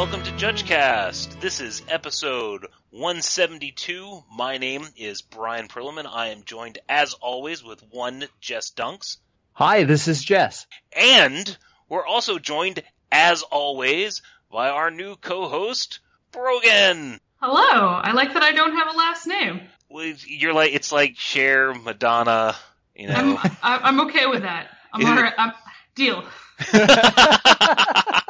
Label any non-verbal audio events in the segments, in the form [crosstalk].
welcome to JudgeCast. This is episode 172. My name is Brian Prillaman. I am joined, as always, with one Jess Dunks. Hi, this is Jess. And we're also joined, as always, by our new co-host, Brogan. Hello. I like that I don't have a last name. Well, You're like, it's like Cher, Madonna, you know. I'm I- I'm okay with that. I'm alright. I'm deal. [laughs] [laughs]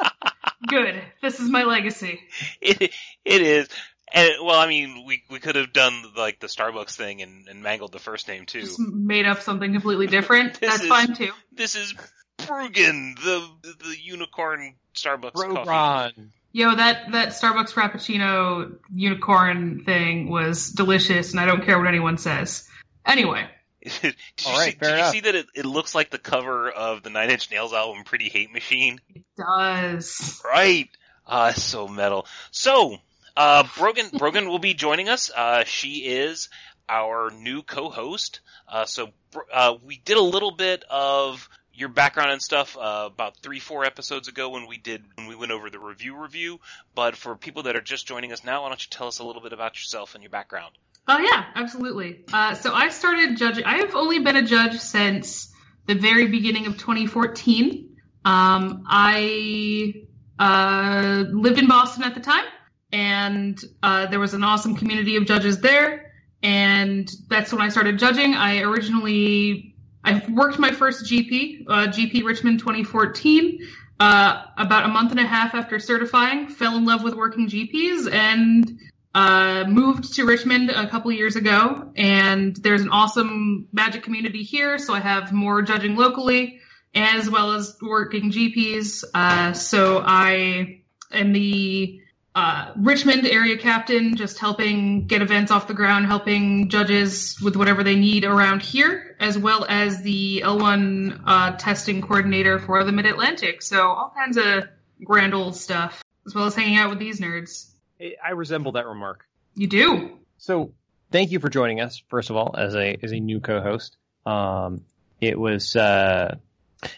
Good. This is my legacy. it, it is. And, well, I mean, we, we could have done like the Starbucks thing and, and mangled the first name too. Just made up something completely different. [laughs] That's is- fine too. This is Brugen, the the unicorn Starbucks coffee. Ron. Yo, that that Starbucks Frappuccino unicorn thing was delicious, and I don't care what anyone says. Anyway, [laughs] did you, All right, see, fair did you see that it, it looks like the cover of the Nine Inch Nails album Pretty Hate Machine? it does. Right. Uh, so metal. So, uh, Brogan, [laughs] Brogan will be joining us. Uh, she is our new co-host. Uh, so, uh, we did a little bit of your background and stuff, uh, about three, four episodes ago when we did, when we went over the review review. But for people that are just joining us now, why don't you tell us a little bit about yourself and your background? Oh yeah, absolutely. Uh, so I started judging. I have only been a judge since the very beginning of 2014. Um, I uh, lived in Boston at the time, and uh, there was an awesome community of judges there. And that's when I started judging. I originally I worked my first GP, uh, GP Richmond 2014. Uh, about a month and a half after certifying, fell in love with working GPs and uh, moved to Richmond a couple years ago, and there's an awesome magic community here. So I have more judging locally, as well as working GPs. Uh, so I am the uh, Richmond area captain, just helping get events off the ground, helping judges with whatever they need around here, as well as the L1 uh, testing coordinator for the Mid Atlantic. So all kinds of grand old stuff, as well as hanging out with these nerds. I- I resemble that remark. You do. So, thank you for joining us. First of all, as a as a new co-host, um, it was uh,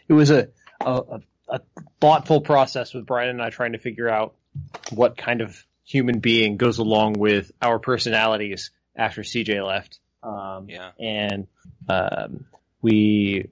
it was a, a a thoughtful process with Brian and I trying to figure out what kind of human being goes along with our personalities after CJ left. Um, Yeah. and um, we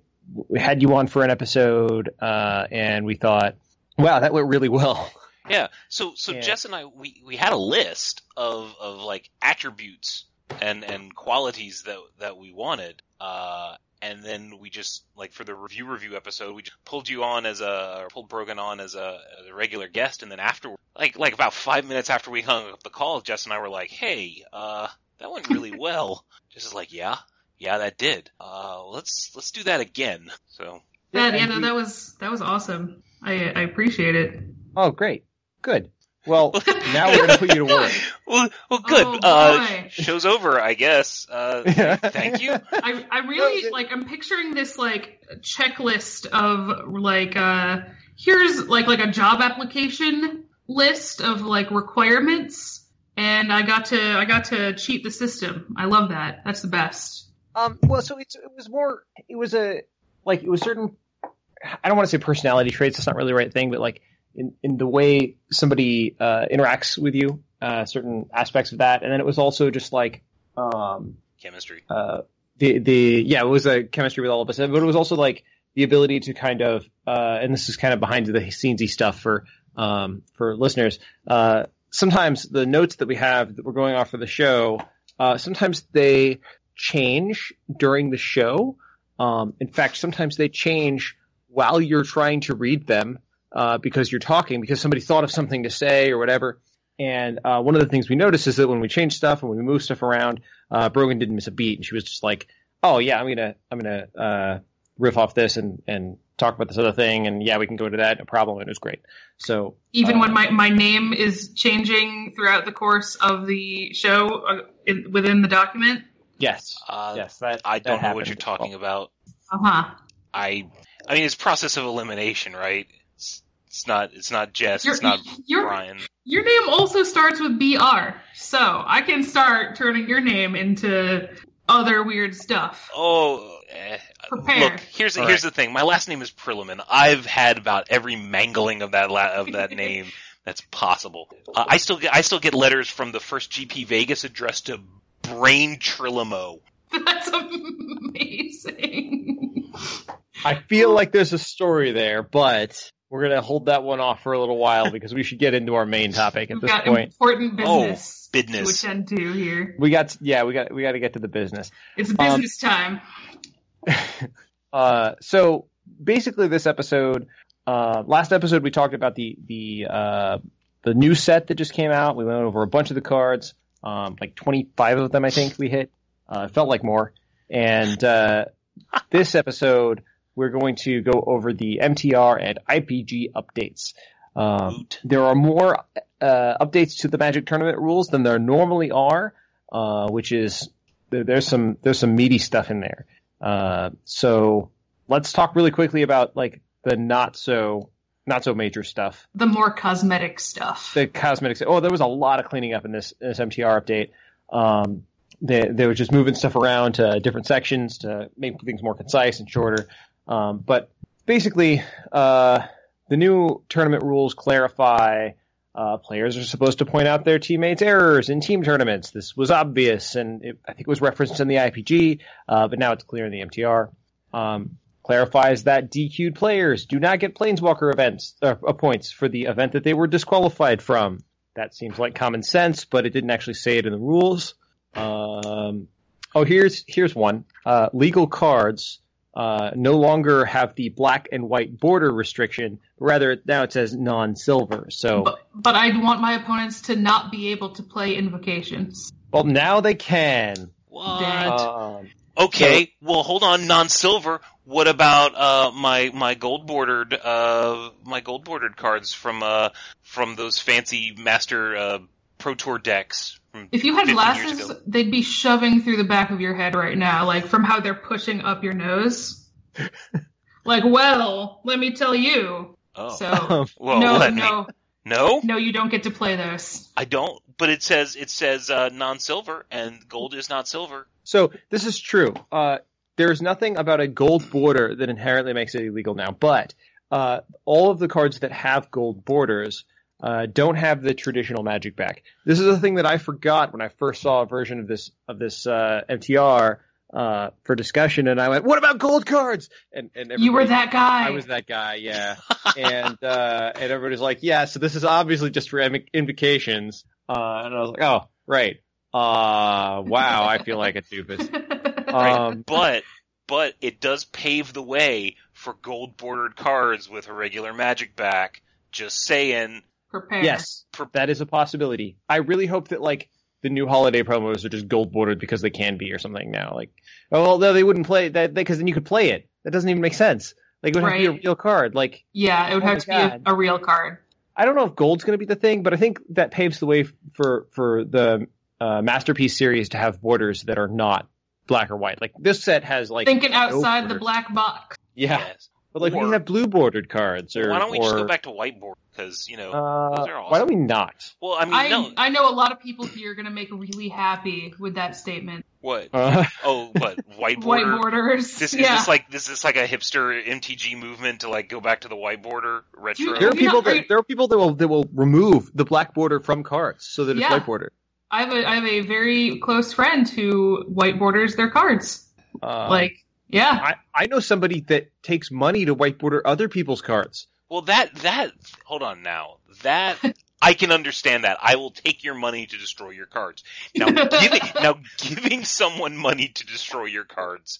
we had you on for an episode, uh, and we thought, wow, that went really well. Yeah. So so Yeah. Jess and I we we had a list of of like attributes and and qualities that that we wanted. Uh and then we just like for the review review episode we just pulled you on as a or pulled Brogan on as a, as a regular guest and then after like like about 5 minutes after we hung up the call Jess and I were like, "Hey, uh that went really [laughs] well." Jess is like, "Yeah. Yeah, that did. Uh let's let's do that again." So That, yeah, no, that was that was awesome. I I appreciate it. Oh, great, good. Well, [laughs] now we're gonna put you to work. [laughs] Well, well, good. Oh, uh, show's over, I guess. Uh, thank you. [laughs] I I really No, it- like. I'm picturing this like checklist of like uh here's like like a job application list of like requirements, and I got to I got to cheat the system. I love that. That's the best. Um, well, so it's, it was more, it was a, like, it was certain, I don't want to say personality traits, that's not really the right thing, but like, in, in the way somebody, uh, interacts with you, uh, certain aspects of that. And then it was also just like, um, Chemistry. uh, the, the, yeah, it was a chemistry with all of us, but it was also like the ability to kind of, uh, and this is kind of behind the scenesy stuff for, um, for listeners, uh, sometimes the notes that we have that we're going off for the show, uh, sometimes they change during the show. Um, in fact, sometimes they change while you're trying to read them, uh, because you're talking, because somebody thought of something to say or whatever. And, uh, one of the things we noticed is that when we change stuff and when we move stuff around, uh, Brogan didn't miss a beat and she was just like, oh yeah, I'm gonna, I'm gonna, uh, riff off this and, and talk about this other thing. And yeah, we can go to that. No problem. And it was great. So, Even Uh, when my my name is changing throughout the course of the show uh, in, within the document. yes, Uh, yes, that, I don't know what you're talking about. Uh huh. I, I mean, it's process of elimination, right? It's, it's not, it's not Jess, Your it's not your Brian. your name also starts with BR, so I can start turning your name into other weird stuff. Oh, eh, Prepare. look, here's All here's the thing. My last name is Prillaman. I've had about every mangling of that la- of that name [laughs] that's possible. Uh, I still get I still get letters from the first GP Vegas addressed to Brain Trilimo. [laughs] That's amazing. I feel like there's a story there, but we're gonna hold that one off for a little while because we should get into our main topic at We've this got point. important Oh, business business. to attend to here. We got yeah, we got we got to get to the business. It's Um, business time. [laughs] Uh, so basically, this episode, uh, last episode, we talked about the the uh, the new set that just came out. We went over a bunch of the cards, um, like 25 of them, I think we hit. Uh, it felt like more. And uh, this episode, we're going to go over the MTR and IPG updates. Um, there are more uh, updates to the Magic Tournament rules than there normally are, uh, which is there, there's some there's some meaty stuff in there. Uh, so let's talk really quickly about like the not so not so major stuff. The more cosmetic stuff. The cosmetics. Oh, there was a lot of cleaning up in this this MTR update. Um, they they were just moving stuff around to different sections to make things more concise and shorter. Um, but basically, uh, the new tournament rules clarify. Uh, players are supposed to point out their teammates' errors in team tournaments. This was obvious, and it, I think it was referenced in the IPG, uh, but now it's clear in the MTR. Um, clarifies that DQ'd players do not get Planeswalker events uh, uh, points for the event that they were disqualified from. That seems like common sense, but it didn't actually say it in the rules. Um, oh, here's here's one. Uh, legal cards uh, no longer have the black and white border restriction. Rather, now it says non-silver. So, But, but I want my opponents to not be able to play invocations. well, now they can. What? Um, Okay, well, hold on. Non-silver. What about uh, my my gold bordered uh, my gold bordered cards from uh, from those fancy Master uh, Pro Tour decks? From If you had glasses, they'd be shoving through the back of your head right now, like from how they're pushing up your nose. [laughs] like, well, let me tell you. Oh, So, [laughs] well, no, let me- no, no, no, you don't get to play this. I don't. But it says it says uh, non-silver, and gold is not silver. So this is true. Uh, there's nothing about a gold border that inherently makes it illegal now, but uh, all of the cards that have gold borders uh, don't have the traditional magic back. This is a thing that I forgot when I first saw a version of this of this uh, MTR uh, for discussion, and I went, "What about gold cards?" And and You were that guy. I was that guy, yeah. and uh, and everybody's like, "Yeah, so this is obviously just for inv- invocations." Uh, and I was like, "Oh, right." Uh, wow, I feel like a doofus. [laughs] Um, but but it does pave the way for gold bordered cards with a regular magic back. Just saying. Prepare. yes, that is a possibility. I really hope that like the new holiday promos are just gold bordered because they can be or something now. Like, oh, well, no, they wouldn't play that because then you could play it. That doesn't even make sense. Like, it would have to be a real card. Like, Yeah, it would Oh have my to be a, a real card. I don't know if gold's going to be the thing, but I think that paves the way for for the uh, masterpiece series to have borders that are not black or white. Like this set has like Thinking outside the black box. yeah, Yes. But like we Or- can have blue bordered cards. Or Why don't we or, just go back to whiteboard? Because you know, Uh, those are awesome. Why don't we not? well, I mean, I no, I know a lot of people here are gonna make really happy with that statement. what? Uh, Oh, what whiteboard? White [laughs] borders. This is yeah. this like this is like a hipster MTG movement to like go back to the white border retro. there are You know, people are that you- there are people that will that will remove the black border from cards so that it's white border. I have a I have a very close friend who white borders their cards. Uh, like, yeah. I, I know somebody that takes money to white border other people's cards. Well, that that hold on now. That [laughs] I can understand that. I will take your money to destroy your cards. Now, giving [laughs] now giving someone money to destroy your cards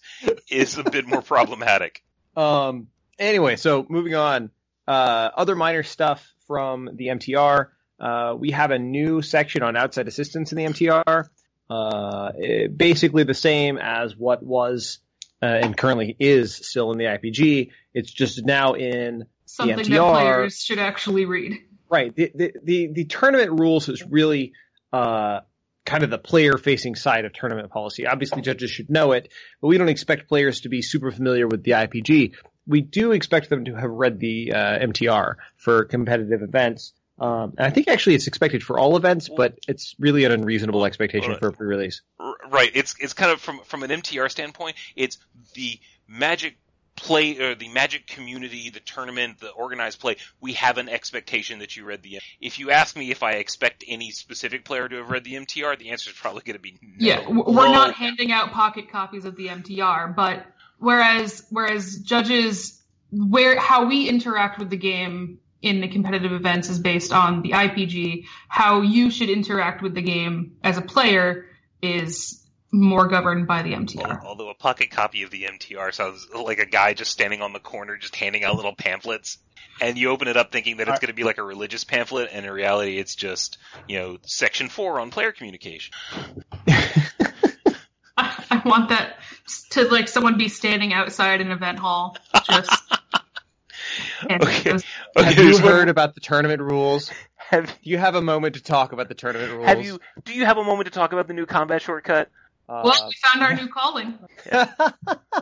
is a bit more problematic. Um. Anyway, so moving on. Uh, other minor stuff from the MTR. Uh, we have a new section on outside assistance in the MTR. Uh, it- basically the same as what was uh, and currently is still in the IPG. It's just now in Something that MTR players should actually read. Right. The the the, the tournament rules is really uh, kind of the player facing side of tournament policy. Obviously, judges should know it, but we don't expect players to be super familiar with the IPG. We do expect them to have read the uh, MTR for competitive events. Um, and I think actually it's expected for all events, but it's really an unreasonable expectation for a pre-release. Right. It's it's kind of from from an MTR standpoint, it's the Magic play or the Magic community, the tournament, the organized play, we have an expectation that you read the. If you ask me if I expect any specific player to have read the MTR, the answer is probably going to be no. Yeah, we're Well, not handing out pocket copies of the MTR, but whereas whereas judges where how we interact with the game in the competitive events is based on the IPG, how you should interact with the game as a player is more governed by the MTR. Although a pocket copy of the MTR sounds like a guy just standing on the corner, just handing out little pamphlets, and you open it up thinking that it's going to be like a religious pamphlet, and in reality, it's just you know section four on player communication. I, [laughs] I want that to like someone be standing outside an event hall just. Handing Okay. those- [laughs] Have you there's one- heard about the tournament rules? Have Do you have a moment to talk about the tournament rules? have you? Do you have a moment to talk about the new combat shortcut? Uh, Well, we found our new calling. [laughs] [laughs]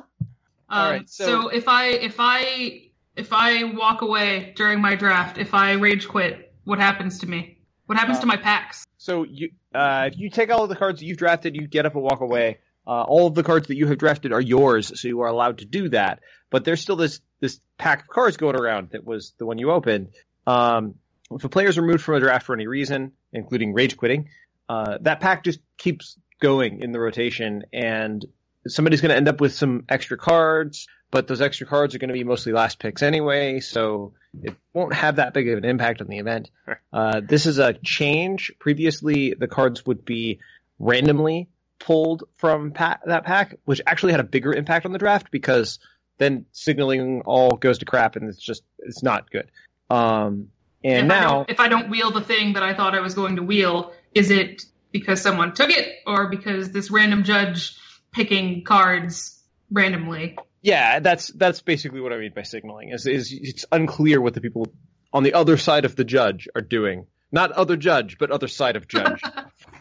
Um, All right, so- so... if I if I if I walk away during my draft, if I rage quit, what happens to me? What happens Uh, to my packs? So you, uh, if you take all of the cards that you've drafted, you get up and walk away. Uh, all of the cards that you have drafted are yours, so you are allowed to do that. But there's still this this pack of cards going around that was the one you opened. Um, if a player is removed from a draft for any reason, including rage quitting, uh, that pack just keeps going in the rotation, and somebody's going to end up with some extra cards. But those extra cards are going to be mostly last picks anyway, so it won't have that big of an impact on the event. [laughs] Uh, this is a change. Previously, the cards would be randomly pulled from pa- that pack, which actually had a bigger impact on the draft because then signaling all goes to crap and it's just it's not good. Um, and if now, don't, if I don't wheel the thing that I thought I was going to wheel, is it because someone took it, or because this random judge picking cards randomly? yeah, that's that's basically what I mean by signaling. Is is it's unclear what the people on the other side of the judge are doing. Not other judge, but other side of judge. [laughs]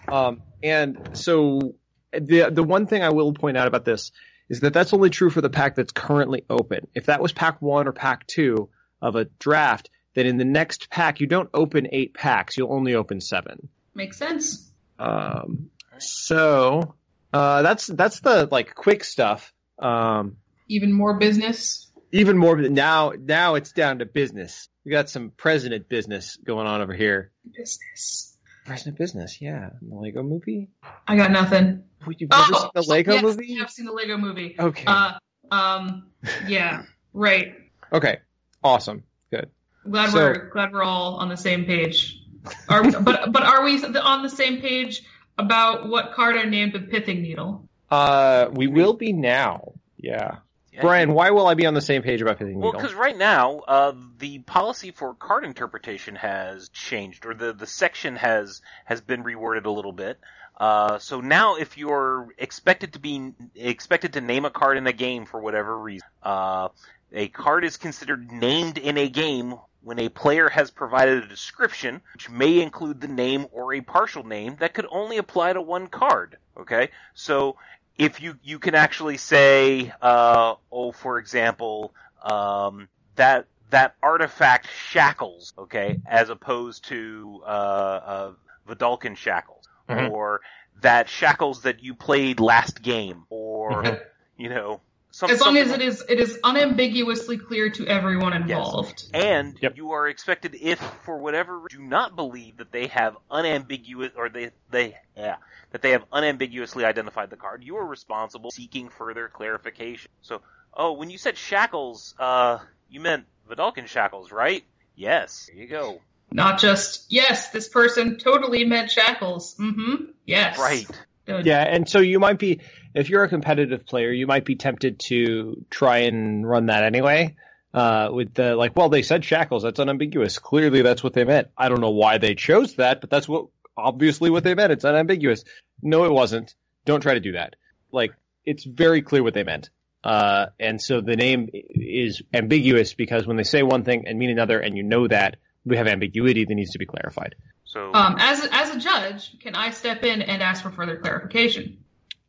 Um, and so the the one thing I will point out about this is that that's only true for the pack that's currently open. If that was pack one or pack two of a draft, then in the next pack you don't open eight packs; you'll only open seven. Makes sense. Um, so uh, that's that's the like quick stuff. Um, Even more business. even more now now it's down to business. We got some president business going on over here. Business. President business, yeah. The Lego movie. I got nothing. Would You've never seen the Lego yes, movie? I've seen the Lego movie. Okay. Uh, um, yeah, [laughs] right. Okay. Awesome. Good. Glad So- we're glad we're all on the same page. Are we, but but are we on the same page about what card I named the pithing needle? Uh, we will be now. Yeah. Brian, why will I be on the same page about Pithing Well, because right now, uh, the policy for card interpretation has changed, or the, the section has has been reworded a little bit. Uh, so now, if you're expected to be expected to name a card in a game for whatever reason, uh, a card is considered named in a game when a player has provided a description, which may include the name or a partial name that could only apply to one card. Okay, so if you you can actually say, uh, oh, for example, um, that that artifact shackles, okay, as opposed to uh, uh, Vedalken shackles, Mhm. or that shackles that you played last game, or Mhm. you know, some, As long as something it is it is unambiguously clear to everyone involved. and Yep. you are expected, if for whatever reason, do not believe that they have unambiguous or they they yeah that they have unambiguously identified the card, you are responsible seeking further clarification. So, oh, when you said shackles, uh, you meant Vedalken shackles, right? Yes. There you go. Not just yes, this person totally meant shackles. Mm-hmm. Yes. Right. Good. Yeah, and so you might be, if you're a competitive player, you might be tempted to try and run that anyway. Uh, with the like, well, they said shackles. That's unambiguous. Clearly, that's what they meant. I don't know why they chose that, but that's what obviously what they meant. It's unambiguous. No, it wasn't. Don't try to do that. Like, it's very clear what they meant. Uh, and so the name is ambiguous because when they say one thing and mean another, and you know that we have ambiguity that needs to be clarified. So, Um, as as a judge, can I step in and ask for further clarification?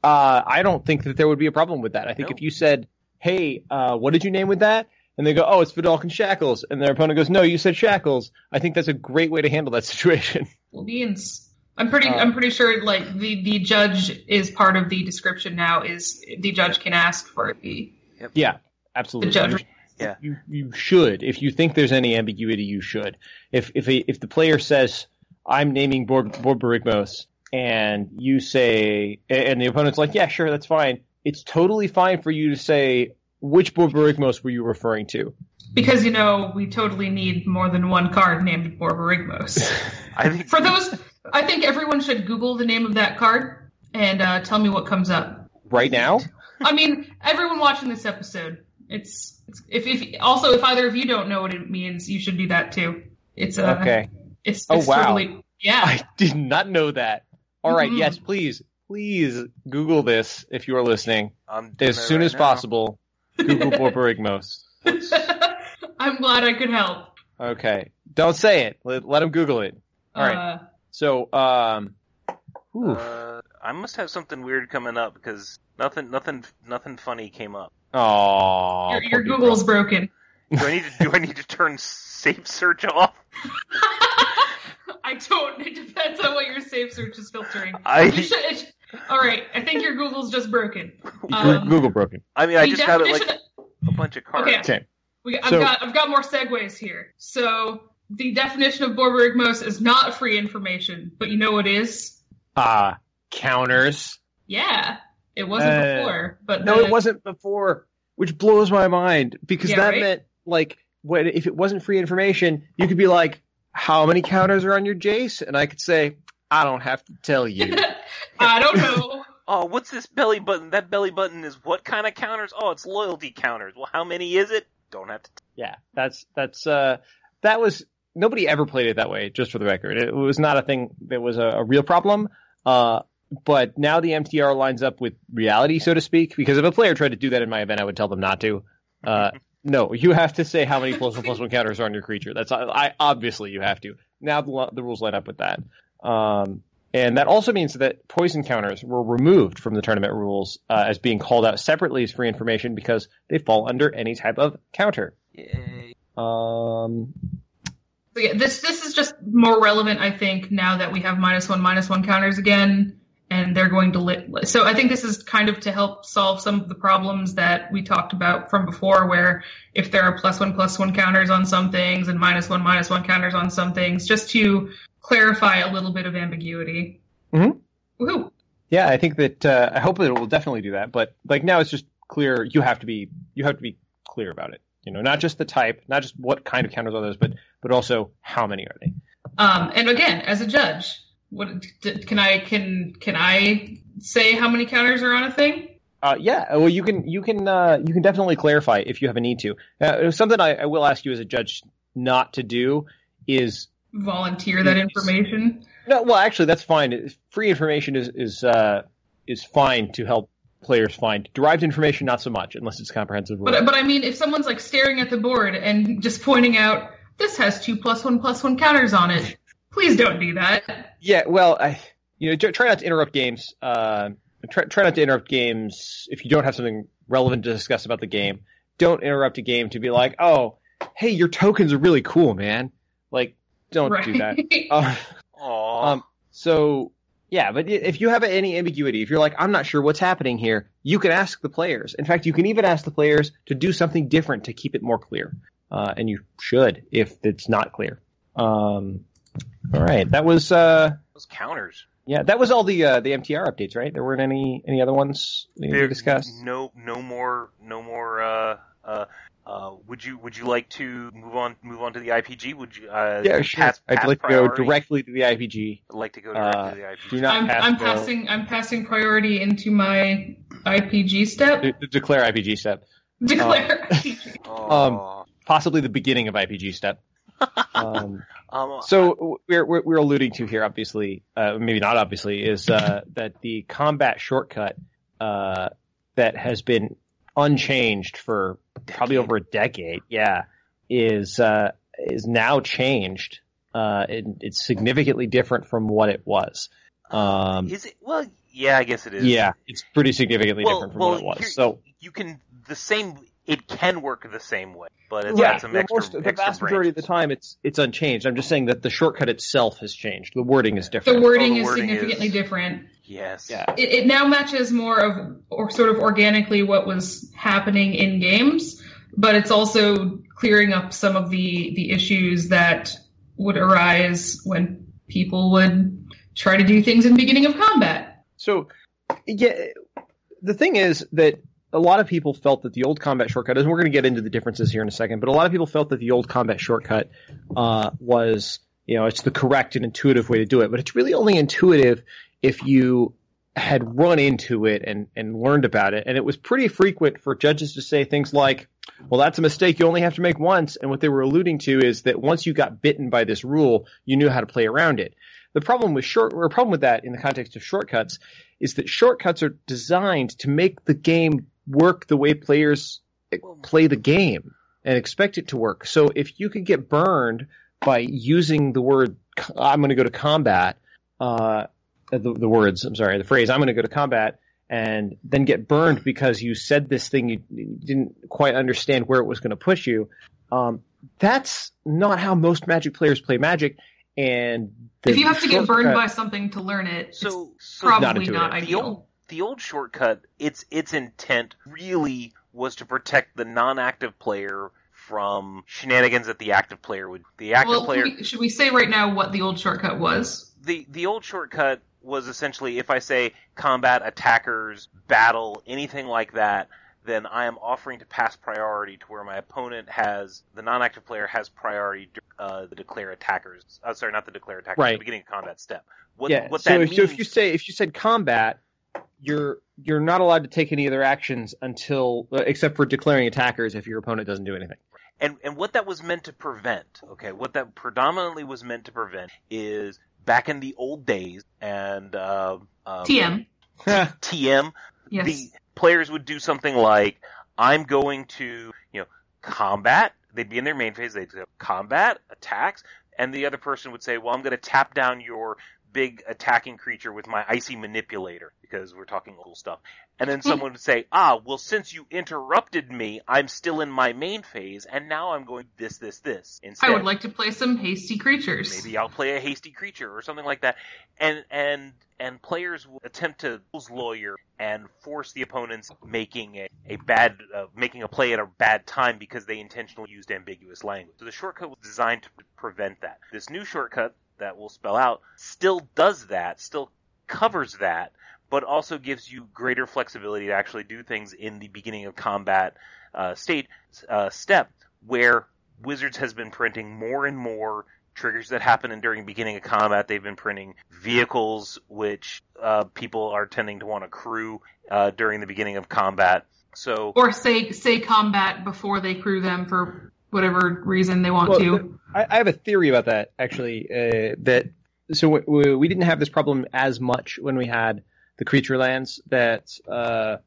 Uh, I don't think that there would be a problem with that. I think No. if you said, "Hey, uh, what did you name with that?" and they go, "Oh, it's Vedalken Shackles," and their opponent goes, "No, you said Shackles," I think that's a great way to handle that [laughs] situation. Well, beans. I'm pretty. Uh, I'm pretty sure. Like the the judge is part of the description now. Is the judge can ask for the yeah, Absolutely. The judge. Yeah. You, you should. If you think there's any ambiguity, you should. If if a, if the player says, "I'm naming Bor- Borborygmos," and you say, and the opponent's like, "Yeah, sure, that's fine." It's totally fine for you to say, "Which Borborygmos were you referring to?" Because you know we totally need more than one card named Borborygmos. [laughs] I think For those, I think everyone should Google the name of that card and uh, tell me what comes up. Right now? I mean, everyone watching this episode, it's, it's if, if also if either of you don't know what it means, you should do that too. It's uh, Okay. It's, Oh, it's wow. totally yeah. I did not know that. All right, Mhm. yes, please, please Google this if you are listening I'm as soon right as now. possible. Google [laughs] Borborygmos. [laughs] I'm glad I could help. Okay, don't say it. Let, let him Google it. All right. Uh, So, um. Uh, I must have something weird coming up because nothing, nothing, nothing funny came up. Aw, your your Google. Google's broken. Do I need to? do I need to turn safe search off? [laughs] I don't. It depends on what your safe search is filtering. I- You should, it all right, I think your Google's just broken. [laughs] Goo- Um, Google broken. I mean, I just got it like definition- a bunch of cards. Okay. Okay. We, I've So- got I've got more segues here. So the definition of Borborygmos is not free information, but you know what is? Uh, counters. Yeah, it wasn't Uh, before, but No, the- it wasn't before, which blows my mind because Yeah, that right? meant like what if it wasn't free information, you could be like, "How many counters are on your Jace?" and I could say, "I don't have to tell you." [laughs] I don't know. Oh, what's this belly button? That belly button is what kind of counters? Oh, it's loyalty counters. Well, how many is it? Don't have to. yeah, that's that's uh that was nobody ever played it that way. Just for the record, it was not a thing that was a, a real problem. Uh, but now the MTR lines up with reality, so to speak. Because if a player tried to do that in my event, I would tell them not to. Uh, no, you have to say how many plus one plus one counters are on your creature. That's I obviously you have to. Now the, the rules line up with that. Um, and that also means that poison counters were removed from the tournament rules uh, as being called out separately as free information because they fall under any type of counter. Yay. Um, So yeah, this this is just more relevant, I think, now that we have minus one minus one counters again, and they're going to lit. So I think this is kind of to help solve some of the problems that we talked about from before, where if there are plus one plus one counters on some things and minus one minus one counters on some things, just to clarify a little bit of ambiguity. Mhm. Woohoo! yeah, I think that uh, I hope that it will definitely do that. But like now, it's just clear. You have to be you have to be clear about it. You know, not just the type, not just what kind of counters are those, but but also how many are they? Um, and again, as a judge, what can I can can I say how many counters are on a thing? Uh, yeah, well, you can you can uh, you can definitely clarify if you have a need to. Uh, something I, I will ask you as a judge not to do is Volunteer that information. no. Well, actually, that's fine. Free information is is uh, is fine to help players find derived information. Not so much unless it's comprehensive. But but I mean, if someone's like staring at the board and just pointing out this has two plus one plus one counters on it, please don't do that. Yeah, well, I you know tr- try not to interrupt games. Uh, try try not to interrupt games if you don't have something relevant to discuss about the game. Don't interrupt a game to be like, oh, hey, your tokens are really cool, man. Like, don't right. do that. [laughs] Uh, um, so yeah, but if you have any ambiguity, if you're like, I'm not sure what's happening here, you can ask the players. In fact, you can even ask the players to do something different to keep it more clear. Uh, and you should if it's not clear. Um, all right, that was. Uh, Those counters. yeah, that was all the uh, the MTR updates, right? There weren't any any other ones we need to discuss. No, no more, no more. Uh, uh, uh, would you would you like to move on move on to the IPG? Would you? Uh, Yeah, sure. pass- I'd pass like to go directly to the IPG. I'd like to go directly Uh, to the IPG. do not I'm pass I'm go- passing I'm passing priority into my IPG step. De- de- declare IPG step, Declare. Aw. possibly the beginning of IPG step. Um, [laughs] um, so we're, we're we're alluding to here, obviously, uh, maybe not obviously, is uh, [laughs] that the combat shortcut uh, that has been unchanged for probably over a decade, yeah, is uh, is now changed. Uh, it, it's significantly different from what it was. Um, is it? Well, yeah, I guess it is. yeah, it's pretty significantly Well, different from well, what it was. here- so you can the same. It can work the same way, but it's yeah, got some the, extra. most, the extra vast majority of the time, it's it's unchanged. I'm just saying that the shortcut itself has changed. The wording is different. the oh, wording Oh, the is wording significantly is- different. Yes. Yeah. It, it now matches more of or sort of organically what was happening in games. but it's also clearing up some of the the issues that would arise when people would try to do things in the beginning of combat. So, yeah, the thing is that a lot of people felt that the old combat shortcut, and we're going to get into the differences here in a second, but a lot of people felt that the old combat shortcut uh, was, you know, it's the correct and intuitive way to do it. But it's really only intuitive if you had run into it and, and learned about it. And it was pretty frequent for judges to say things like, well, that's a mistake you only have to make once. And what they were alluding to is that once you got bitten by this rule, you knew how to play around it. The problem with short, or problem with that in the context of shortcuts is that shortcuts are designed to make the game work the way players play the game and expect it to work. So if you could get burned by using the word, I'm going to go to combat, uh, the, the words, I'm sorry, the phrase, I'm going to go to combat, and then get burned because you said this thing you, you didn't quite understand where it was going to push you. Um, that's not how most Magic players play Magic. And if you have to get burned by something to learn it, so, so probably not, not ideal. The old, shortcut, its its intent really was to protect the non-active player from shenanigans that the active player would. The active well, player. We, should we say right now what the old shortcut was? The the old shortcut was essentially if I say combat, attackers, battle, anything like that, then I am offering to pass priority to where my opponent has the non-active player has priority uh, the declare attackers. Uh, sorry, not the declare attackers. Right. The beginning of combat step. What, yeah. What so, if, means... so if you say if you said combat, you're you're not allowed to take any other actions until uh, except for declaring attackers if your opponent doesn't do anything. And and what that was meant to prevent, okay, what that predominantly was meant to prevent is back in the old days and uh, um, TM TM [laughs] yes. the players would do something like, I'm going to, you know, combat. They'd be in their main phase. They'd go combat, attacks, and the other person would say, well, I'm going to tap down your big attacking creature with my icy manipulator because we're talking cool stuff. And then someone would say, ah, well, since you interrupted me, I'm still in my main phase, and now I'm going this, this, this instead. I would like to play some hasty creatures. Maybe I'll play a hasty creature or something like that. And, and, and players will attempt to lose lawyer and force the opponents making a, a bad, uh, making a play at a bad time because they intentionally used ambiguous language. So the shortcut was designed to prevent that. This new shortcut that we'll spell out still does that, still covers that, but also gives you greater flexibility to actually do things in the beginning of combat uh, state uh, step where Wizards has been printing more and more triggers that happen in during beginning of combat. They've been printing vehicles which uh, people are tending to want to crew uh, during the beginning of combat. So or say say combat before they crew them for whatever reason they want well, to. I, I, have a theory about that actually. Uh, that so we, we, didn't have this problem as much when we had the creature lands that uh,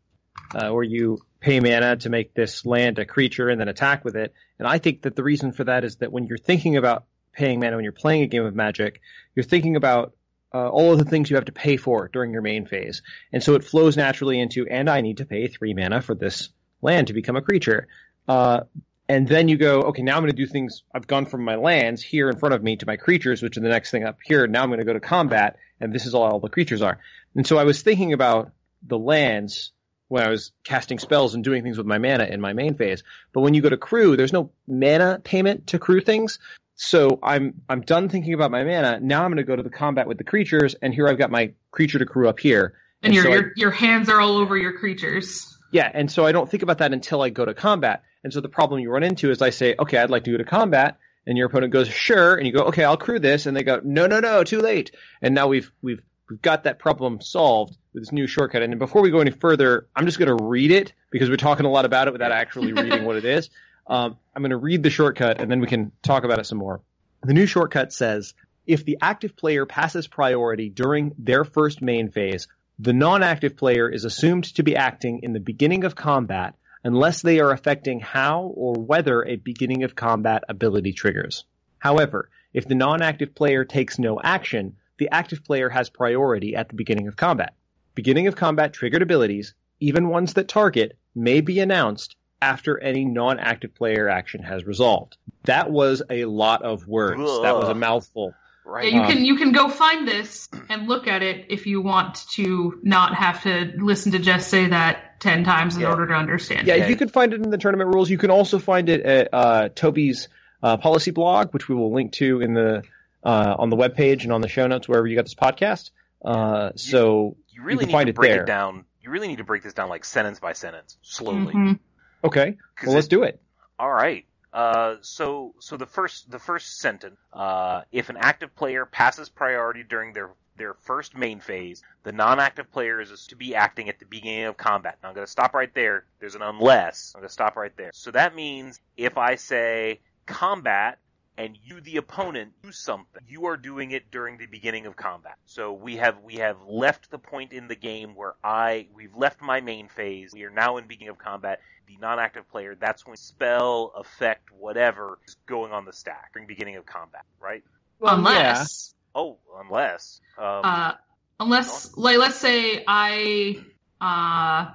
uh, where you pay mana to make this land a creature and then attack with it. And I think that the reason for that is that when you're thinking about paying mana when you're playing a game of Magic, you're thinking about uh, all of the things you have to pay for during your main phase, and so it flows naturally into and I need to pay three mana for this land to become a creature. Uh, and then you go, okay, now I'm going to do things. I've gone from my lands here in front of me to my creatures, which are the next thing up here. Now I'm going to go to combat, and this is all, all the creatures are. And so I was thinking about the lands when I was casting spells and doing things with my mana in my main phase. But when you go to crew, there's no mana payment to crew things. So I'm I'm done thinking about my mana. Now I'm going to go to the combat with the creatures, and here I've got my creature to crew up here. And, and your so your, I, your hands are all over your creatures. Yeah, and so I don't think about that until I go to combat. And so the problem you run into is I say, okay, I'd like to go to combat, and your opponent goes, sure, and you go, okay, I'll crew this, and they go, no, no, no, too late. And now we've we've we've got that problem solved with this new shortcut. And before we go any further, I'm just going to read it because we're talking a lot about it without actually [laughs] reading what it is. Um, I'm going to read the shortcut, and then we can talk about it some more. The new shortcut says, if the active player passes priority during their first main phase, the non-active player is assumed to be acting in the beginning of combat unless they are affecting how or whether a beginning of combat ability triggers. However, if the non-active player takes no action, the active player has priority at the beginning of combat. Beginning of combat triggered abilities, even ones that target, may be announced after any non-active player action has resolved. That was a lot of words. Ugh. That was a mouthful. Right. Yeah, you Um, can you can go find this and look at it if you want to not have to listen to Jess say that ten times in Yeah. order to understand. Yeah, it. you can find it in the tournament rules. You can also find it at uh, Toby's uh, policy blog, which we will link to in the uh, on the webpage and on the show notes wherever you got this podcast. Uh, so You really can need find to it break there. it down. You really need to break this down like sentence by sentence, slowly. Mhm. okay, 'Cause well let's it- do it. All right. Uh, so so the first the first sentence, uh, if an active player passes priority during their their first main phase, the non-active player is to be acting at the beginning of combat. Now I'm going to stop right there. There's an unless. I'm going to stop right there. So that means if I say combat and you the opponent do something, you are doing it during the beginning of combat. So we have we have left the point in the game where I we've left my main phase. We are now in beginning of combat the non-active player, that's when spell, effect, whatever is going on the stack during beginning of combat, right? unless Oh, unless. Um, uh, unless like let's say I uh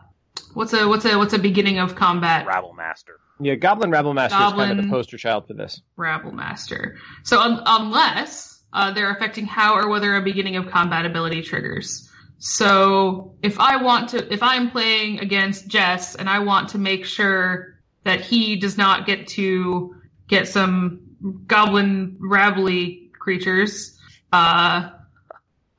what's a what's a what's a beginning of combat Rabblemaster. Yeah, Goblin Rabblemaster is kind of the poster child for this. rabblemaster. So un- unless uh, they're affecting how or whether a beginning of combat ability triggers. So if I want to, if I'm playing against Jess and I want to make sure that he does not get to get some goblin rabbly creatures, uh,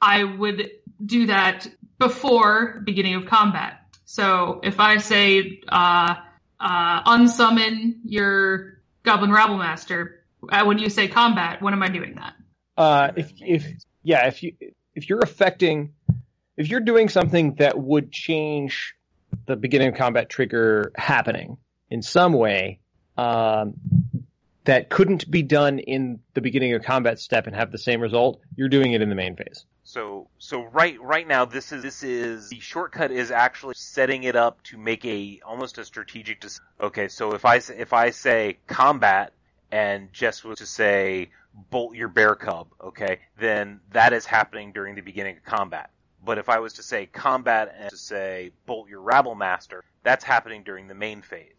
I would do that before beginning of combat. So if I say, uh, uh, unsummon your Goblin Rabblemaster, uh, when you say combat, when am I doing that? Uh, if if yeah, if you if you're affecting, if you're doing something that would change the beginning of combat trigger happening in some way, um, that couldn't be done in the beginning of combat step and have the same result, you're doing it in the main phase. So so right right now this is this is the shortcut is actually setting it up to make a almost a strategic decision. Okay, so if I if I say combat and Jess was to say bolt your bear cub, okay, then that is happening during the beginning of combat. But if I was to say combat and to say bolt your rabblemaster, that's happening during the main phase.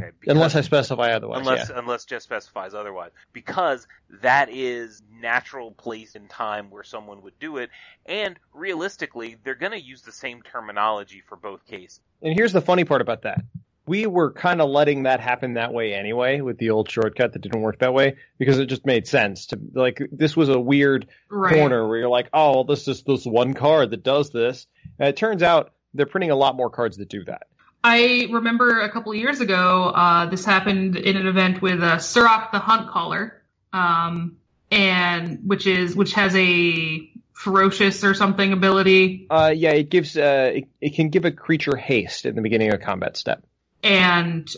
Okay, because- Unless I specify otherwise. unless yeah. unless Jess specifies otherwise, because that is natural place and time where someone would do it, and realistically, they're going to use the same terminology for both cases. And here's the funny part about that. We were kind of letting that happen that way anyway with the old shortcut that didn't work that way because it just made sense to like this was a weird Right. corner where you're like, oh, well, this is this one card that does this. And it turns out they're printing a lot more cards that do that. I remember a couple of years ago, uh, this happened in an event with uh, Surrak the Hunt Caller, um, and which is which has a ferocious or something ability, Uh, yeah, it gives uh, it, it can give a creature haste in the beginning of a combat step. and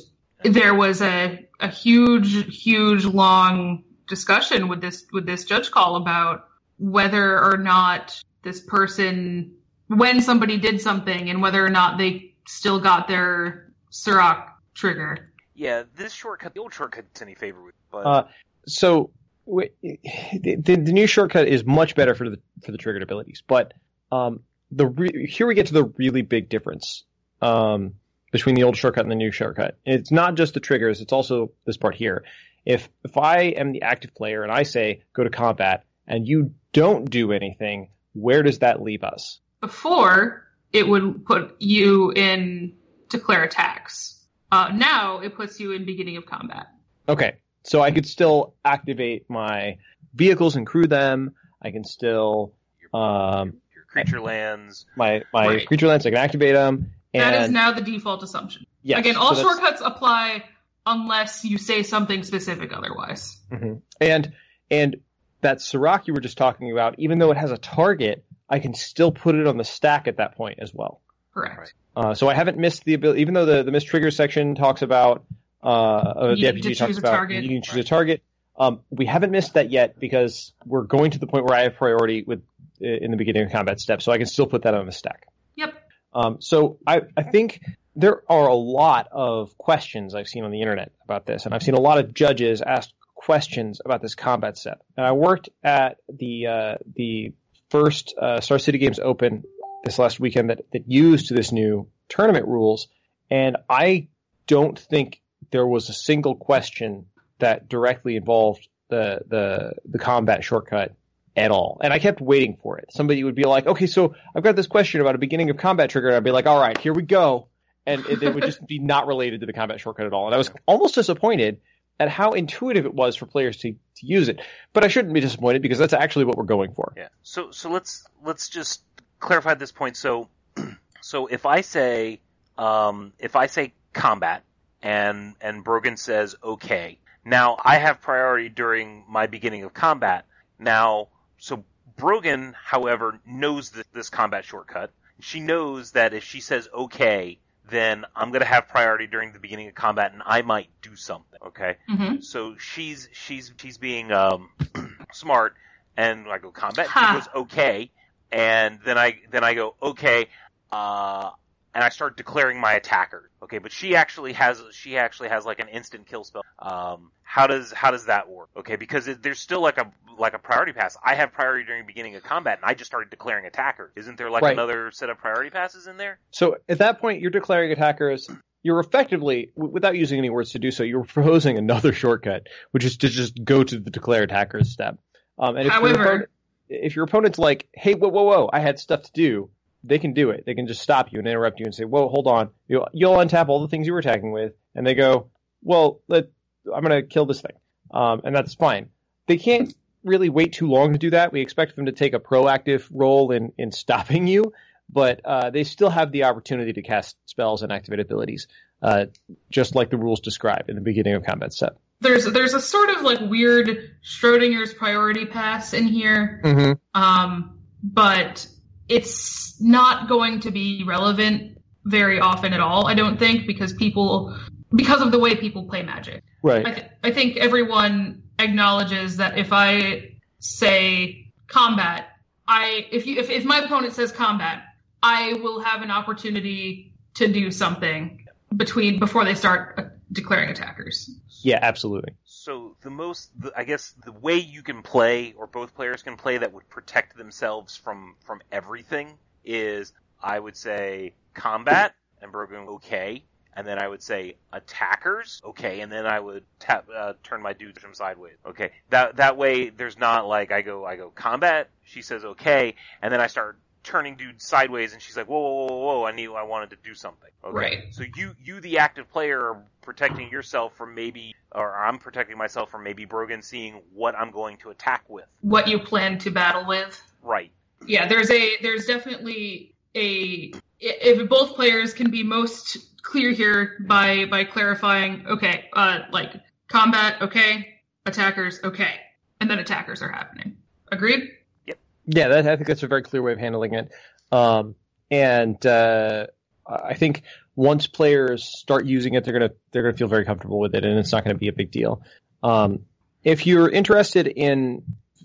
there was a a huge, huge, long discussion with this with this judge call about whether or not this person, when somebody did something, and whether or not they still got their Surrak trigger. Yeah, this shortcut, the old shortcut's any favor with, but Uh, so w- the, the, the new shortcut is much better for the for the triggered abilities, but um, the re- here we get to the really big difference um, between the old shortcut and the new shortcut. It's not just the triggers; it's also this part here. If if I am the active player and I say go to combat and you don't do anything, where does that leave us? Before it would put you in declare attacks. Uh, now it puts you in beginning of combat. Okay, so I could still activate my vehicles and crew them. I can still your, um, your creature lands. my my Right. creature lands. I can activate them. And that is now the default assumption. yes, Again, all so shortcuts apply unless you say something specific otherwise. Mhm. And and that Surrak you were just talking about, even though it has a target, I can still put it on the stack at that point as well. Correct. Uh, so I haven't missed the ability, even though the the miss trigger section talks about uh, uh You the need RPG to talks choose a about target. you can choose a target. Um, we haven't missed that yet because we're going to the point where I have priority with in the beginning of combat step, so I can still put that on the stack. Yep. Um, so I, I think there are a lot of questions I've seen on the internet about this, and I've seen a lot of judges ask questions about this combat set. And I worked at the uh, the first uh, Star City Games Open this last weekend that, that used this new tournament rules, and I don't think there was a single question that directly involved the the the combat shortcut at all. And I kept waiting for it. Somebody would be like, okay, so I've got this question about a beginning of combat trigger. And I'd be like, all right, here we go. And it, it would just be not related to the combat shortcut at all. And I was almost disappointed at how intuitive it was for players to, to use it. But I shouldn't be disappointed because that's actually what we're going for. Yeah. So so let's let's just clarify this point. So [clears throat] so if I say um, if I say combat and and Brogan says okay, now I have priority during my beginning of combat. Now so Brogan, however, knows this, this combat shortcut. She knows that if she says okay, then I'm going to have priority during the beginning of combat, and I might do something. Okay, hmm so she's she's she's being um, [clears throat] smart, and I go combat. Ha. She goes okay, and then I then I go okay, uh, and I start declaring my attacker. Okay, but she actually has she actually has like an instant kill spell. Um, how does how does that work? Okay, because it, there's still like a like a priority pass. I have priority during beginning of combat, and I just started declaring attacker. Isn't there like Right. another set of priority passes in there? So at that point, you're declaring attackers. You're effectively, w- without using any words to do so, you're proposing another shortcut, which is to just go to the declare attackers step. Um, and if your, opponent, if your opponent's like, "Hey, whoa, whoa, whoa, I had stuff to do," they can do it. They can just stop you and interrupt you and say, "Whoa, hold on." You'll, you'll untap all the things you were attacking with, and they go, "Well, let, I'm going to kill this thing," um, and that's fine. They can't really wait too long to do that. We expect them to take a proactive role in in stopping you but uh, they still have the opportunity to cast spells and activate abilities, uh, just like the rules describe in the beginning of combat set. There's there's a sort of like weird Schrodinger's priority pass in here, Mm-hmm. um, but it's not going to be relevant very often at all. I don't think because people because of the way people play Magic. Right. I, th- I think everyone acknowledges that if I say combat, I if you if, if my opponent says combat, I will have an opportunity to do something between before they start declaring attackers. Yeah, absolutely. So the most, the, I guess, the way you can play, or both players can play, that would protect themselves from from everything is, I would say, combat and Brogan okay, and then I would say attackers okay, and then I would tap uh, turn my dude from sideways okay. That that way, there's not like I go I go combat, she says okay, and then I start turning dude sideways, and she's like whoa whoa whoa whoa, I knew I wanted to do something. Okay. Right. So you you the active player are protecting yourself from maybe, or I'm protecting myself from maybe Brogan seeing what I'm going to attack with. What you plan to battle with. Right. Yeah, there's a there's definitely a if both players can be most clear here by by clarifying okay, uh like combat okay, attackers okay, and then attackers are happening. Agreed? Yep. Yeah, that, I think that's a very clear way of handling it. Um, and uh, I think once players start using it, they're gonna they're gonna feel very comfortable with it, and it's not gonna be a big deal. Um, if you're interested in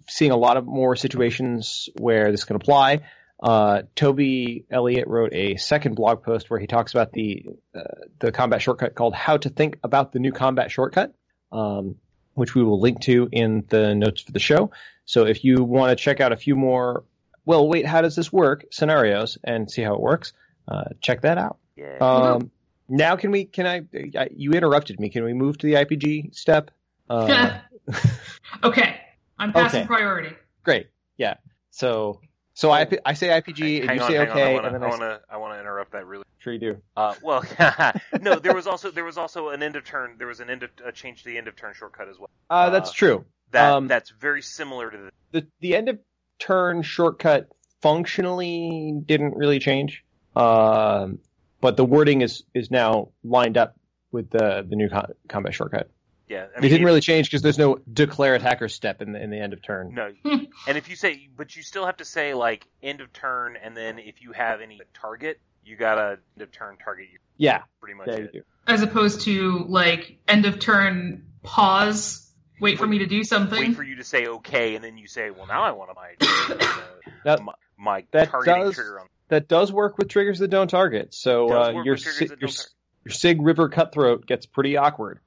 seeing a lot of more situations where this can apply, uh, Toby Elliott wrote a second blog post where he talks about the uh, the combat shortcut called "How to Think About the New Combat Shortcut," um, which we will link to in the notes for the show. So if you want to check out a few more, well, wait, how does this work? Scenarios and see how it works. Uh, check that out. Yeah. Um, now can we? Can I, I? You interrupted me. Can we move to the IPG step? Uh, [laughs] okay. I'm passing Okay. priority. great. Yeah. So so I I say IPG and hang you on, say okay, on. I and then I want I to I want to interrupt that really. sure you do. Uh, well, [laughs] no, there was also there was also an end of turn. There was an end of a change to the end of turn shortcut as well. Uh, that's Uh, true. That Um, that's very similar to the. the the end of turn shortcut functionally didn't really change, um, but the wording is is now lined up with the the new com- combat shortcut. Yeah, I it mean, didn't really change because there's no declare attacker step in the in the end of turn. No, [laughs] and if you say, but you still have to say like end of turn, and then if you have any target, you gotta end of turn target. You Yeah, pretty much yeah, you do. As opposed to like end of turn pause, wait for me to do something. Wait for you to say okay, and then you say, well, now I want to my [coughs] That- my, my that targeting does- trigger on. That does work with triggers that don't target. So uh, your si- your, don't your Sygg River Cutthroat gets pretty awkward,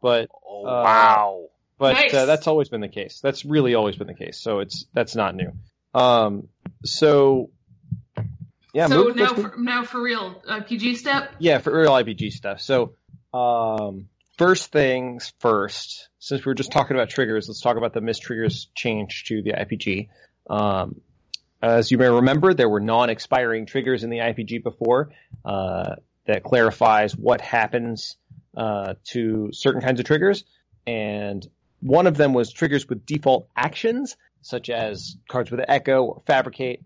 but Oh uh, wow! but Nice. uh, that's always been the case. That's really always been the case. So it's that's not new. Um, so yeah, so move- now for, now for real, uh, PG step. yeah, for real IPG stuff. So um, first things first. Since we were just talking about triggers, let's talk about the missed triggers change to the IPG. Um, as you may remember, there were non-expiring triggers in the IPG before uh, that clarifies what happens uh, to certain kinds of triggers, and one of them was triggers with default actions, such as cards with echo or fabricate,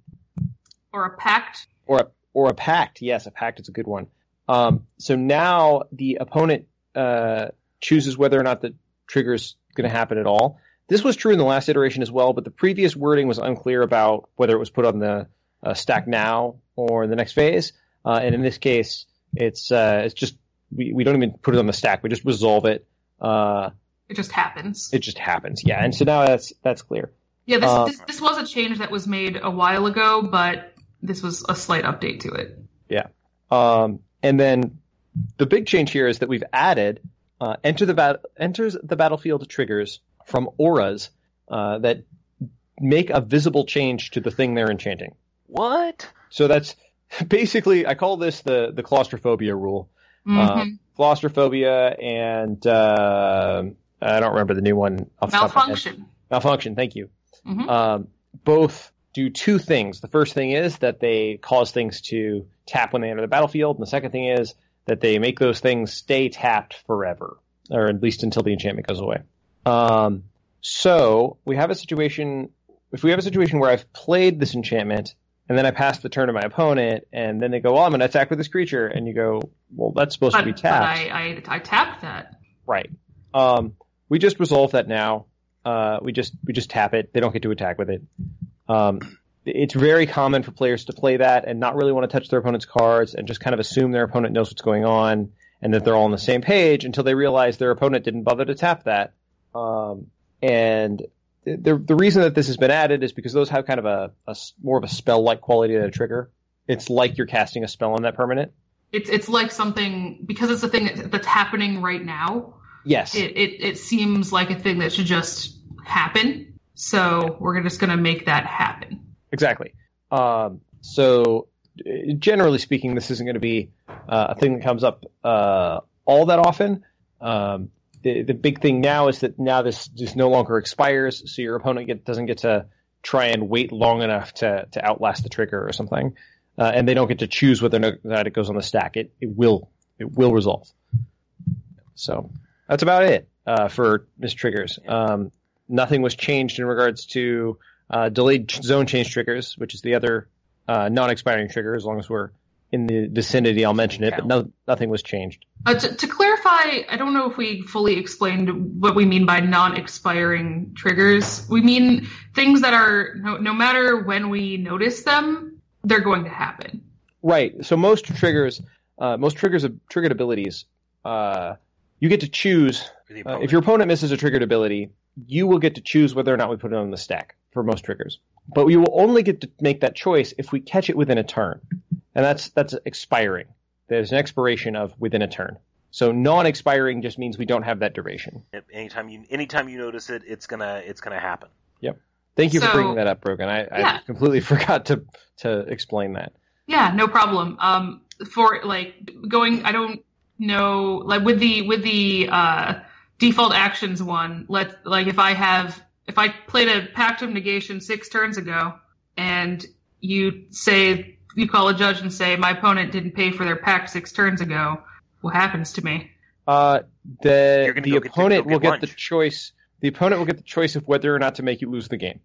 or a pact. or a, or a pact. Yes, a pact is a good one. Um, so now the opponent uh, chooses whether or not the trigger's going to happen at all. This was true in the last iteration as well, but the previous wording was unclear about whether it was put on the uh, stack now or in the next phase. Uh, and in this case, it's uh, it's just we, we don't even put it on the stack. We just resolve it. Uh, It just happens. it just happens. Yeah, and so now that's that's clear. yeah, this, this this was a change that was made a while ago, but this was a slight update to it. Yeah, um, and then the big change here is that we've added uh, enter the bat- enters the battlefield triggers from auras uh, that make a visible change to the thing they're enchanting. What? So that's [laughs] basically I call this the the claustrophobia rule. Uh, Mhm. claustrophobia and uh, I don't remember the new one. Off the top of my head. Malfunction. Malfunction. Thank you. Mhm. Um, both do two things. The first thing is that they cause things to tap when they enter the battlefield, and the second thing is that they make those things stay tapped forever, or at least until the enchantment goes away. Um, so we have a situation. If we have a situation where I've played this enchantment and then I pass the turn to my opponent, and then they go, "Well, I'm going to attack with this creature," and you go, "Well, that's supposed But, to be but tapped." I, I I tapped that. Right. Um, we just resolve that now. Uh, we just we just tap it. They don't get to attack with it. Um, it's very common for players to play that and not really want to touch their opponent's cards and just kind of assume their opponent knows what's going on and that they're all on the same page until they realize their opponent didn't bother to tap that. Um, and the the reason that this has been added is because those have kind of a, a more of a spell like quality to the trigger. It's like you're casting a spell on that permanent. It's it's like something because it's a thing that, that's happening right now. Yes. It, it it seems like a thing that should just happen. So we're just gonna make that happen. Exactly. Um, so, uh, generally speaking, this isn't going to be uh, a thing that comes up uh, all that often. Um, the, the big thing now is that now this just no longer expires, so your opponent get, doesn't get to try and wait long enough to, to outlast the trigger or something, uh, and they don't get to choose whether or not it goes on the stack. It it will it will resolve. So that's about it uh, for missed triggers. Um, nothing was changed in regards to uh, delayed zone change triggers, which is the other uh, non-expiring trigger. As long as we're in the vicinity, I'll mention it. But no, nothing was changed. Uh, to, to clarify, I don't know if we fully explained what we mean by non-expiring triggers. We mean things that are no, no matter when we notice them, they're going to happen. Right. So most triggers, uh, most triggers of triggered abilities, uh, you get to choose. Uh, if your opponent misses a triggered ability, you will get to choose whether or not we put it on the stack for most triggers. But we will only get to make that choice if we catch it within a turn, and that's that's expiring. There's an expiration of within a turn. So non-expiring just means we don't have that duration. Yep, anytime you anytime you notice it, it's gonna it's gonna happen. Yep. Thank you for bringing that up, Brogan. I, I completely [laughs] forgot to to explain that. Yeah, no problem. Um, for like going, I don't know, like with the with the uh, default actions one. Let like if I have if I played a Pact of Negation six turns ago, and you say you call a judge and say my opponent didn't pay for their pact six turns ago, what happens to me? Uh, the the go get- opponent will get get the choice. The opponent will get the choice of whether or not to make you lose the game.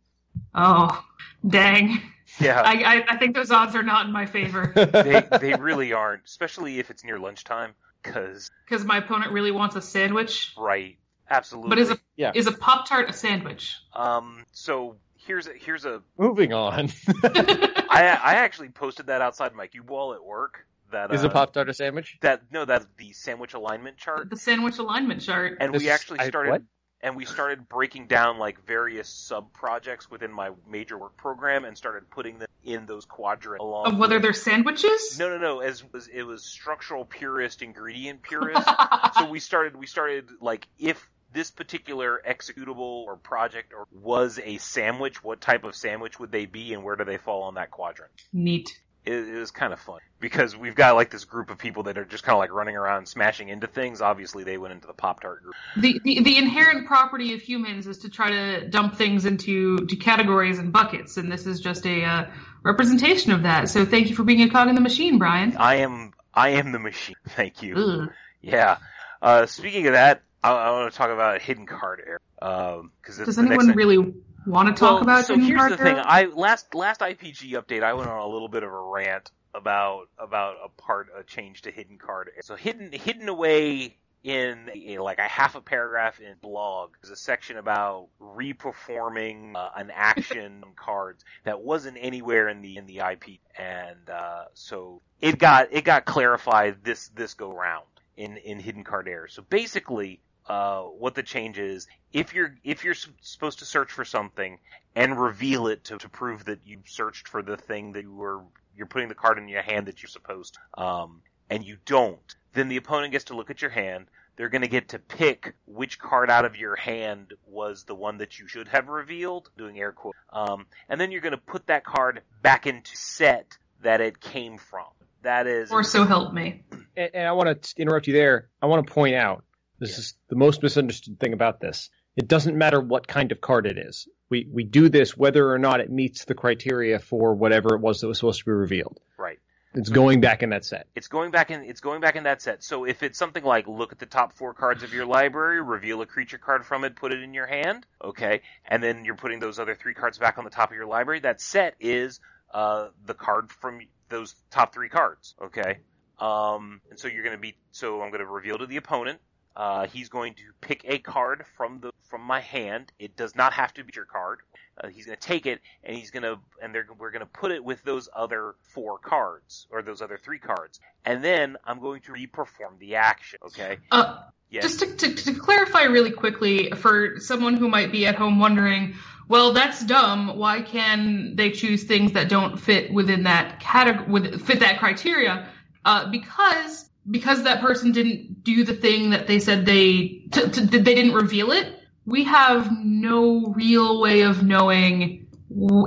Oh, dang! Yeah, I, I I think those odds are not in my favor [laughs] they they really aren't, especially if it's near lunchtime. Because because my opponent really wants a sandwich. right, absolutely. But is a Yeah. is a pop tart a sandwich? um? So here's a here's a Moving on. [laughs] I I actually posted that outside my cube wall at work. That Is uh, a pop tart a sandwich? that no that's the sandwich alignment chart, the sandwich alignment chart. and This- we actually I- started. what? and we started breaking down like various sub projects within my major work program and started putting them in those quadrants along Of whether with- they're sandwiches? no no no as was it was structural purist ingredient purist [laughs] so we started we started like if this particular executable or project or was a sandwich what type of sandwich would they be and where do they fall on that quadrant Neat. it, it was kind of fun because we've got like this group of people that are just kind of like running around smashing into things. Obviously, they went into the Pop Tart group. The, the the inherent property of humans is to try to dump things into to categories and buckets, and this is just a uh, representation of that. So thank you for being a cog in the machine, Brian. I am I am the machine. [laughs] Thank you. Ugh. Yeah. Uh, speaking of that, I, I want to talk about hidden card error. Um, cause Does anyone really want to talk well, about so hidden here's card the thing. I last last IPG update, I went on a little bit of a rant about about a part a change to hidden card. error. So hidden hidden away in a, like a half a paragraph in blog there's a section about reperforming uh, an action on cards that wasn't anywhere in the in the IP, and uh, so it got it got clarified this this go round in in hidden card error. So basically, uh, what the change is, if you're if you're supposed to search for something and reveal it to, to prove that you searched for the thing that you were you're putting the card in your hand that you're supposed to, um, and you don't, then the opponent gets to look at your hand. They're going to get to pick which card out of your hand was the one that you should have revealed, doing air quote. Um, and then you're going to put that card back into set that it came from. That is or so help me. and, and I want to interrupt you there. I want to point out this Yeah. is the most misunderstood thing about this. It doesn't matter what kind of card it is. We we do this whether or not it meets the criteria for whatever it was that was supposed to be revealed. right. It's going back in that set. It's going back in. It's going back in that set. So if it's something like look at the top four cards of your library, reveal a creature card from it, put it in your hand, okay, and then you're putting those other three cards back on the top of your library. That set is uh, the card from those top three cards, okay. Um, and so you're going to be. So I'm going to reveal to the opponent. Uh, he's going to pick a card from the from my hand. It does not have to be your card. Uh, he's going to take it and he's going to and they're, we're going to put it with those other four cards or those other three cards, and then I'm going to reperform the action. Okay. Uh, Yeah. Just to, to, to clarify really quickly for someone who might be at home wondering, well, that's dumb. Why can they choose things that don't fit within that category, with, fit that criteria? Uh, because because that person didn't do the thing that they said they t- t- they didn't reveal it. We have no real way of knowing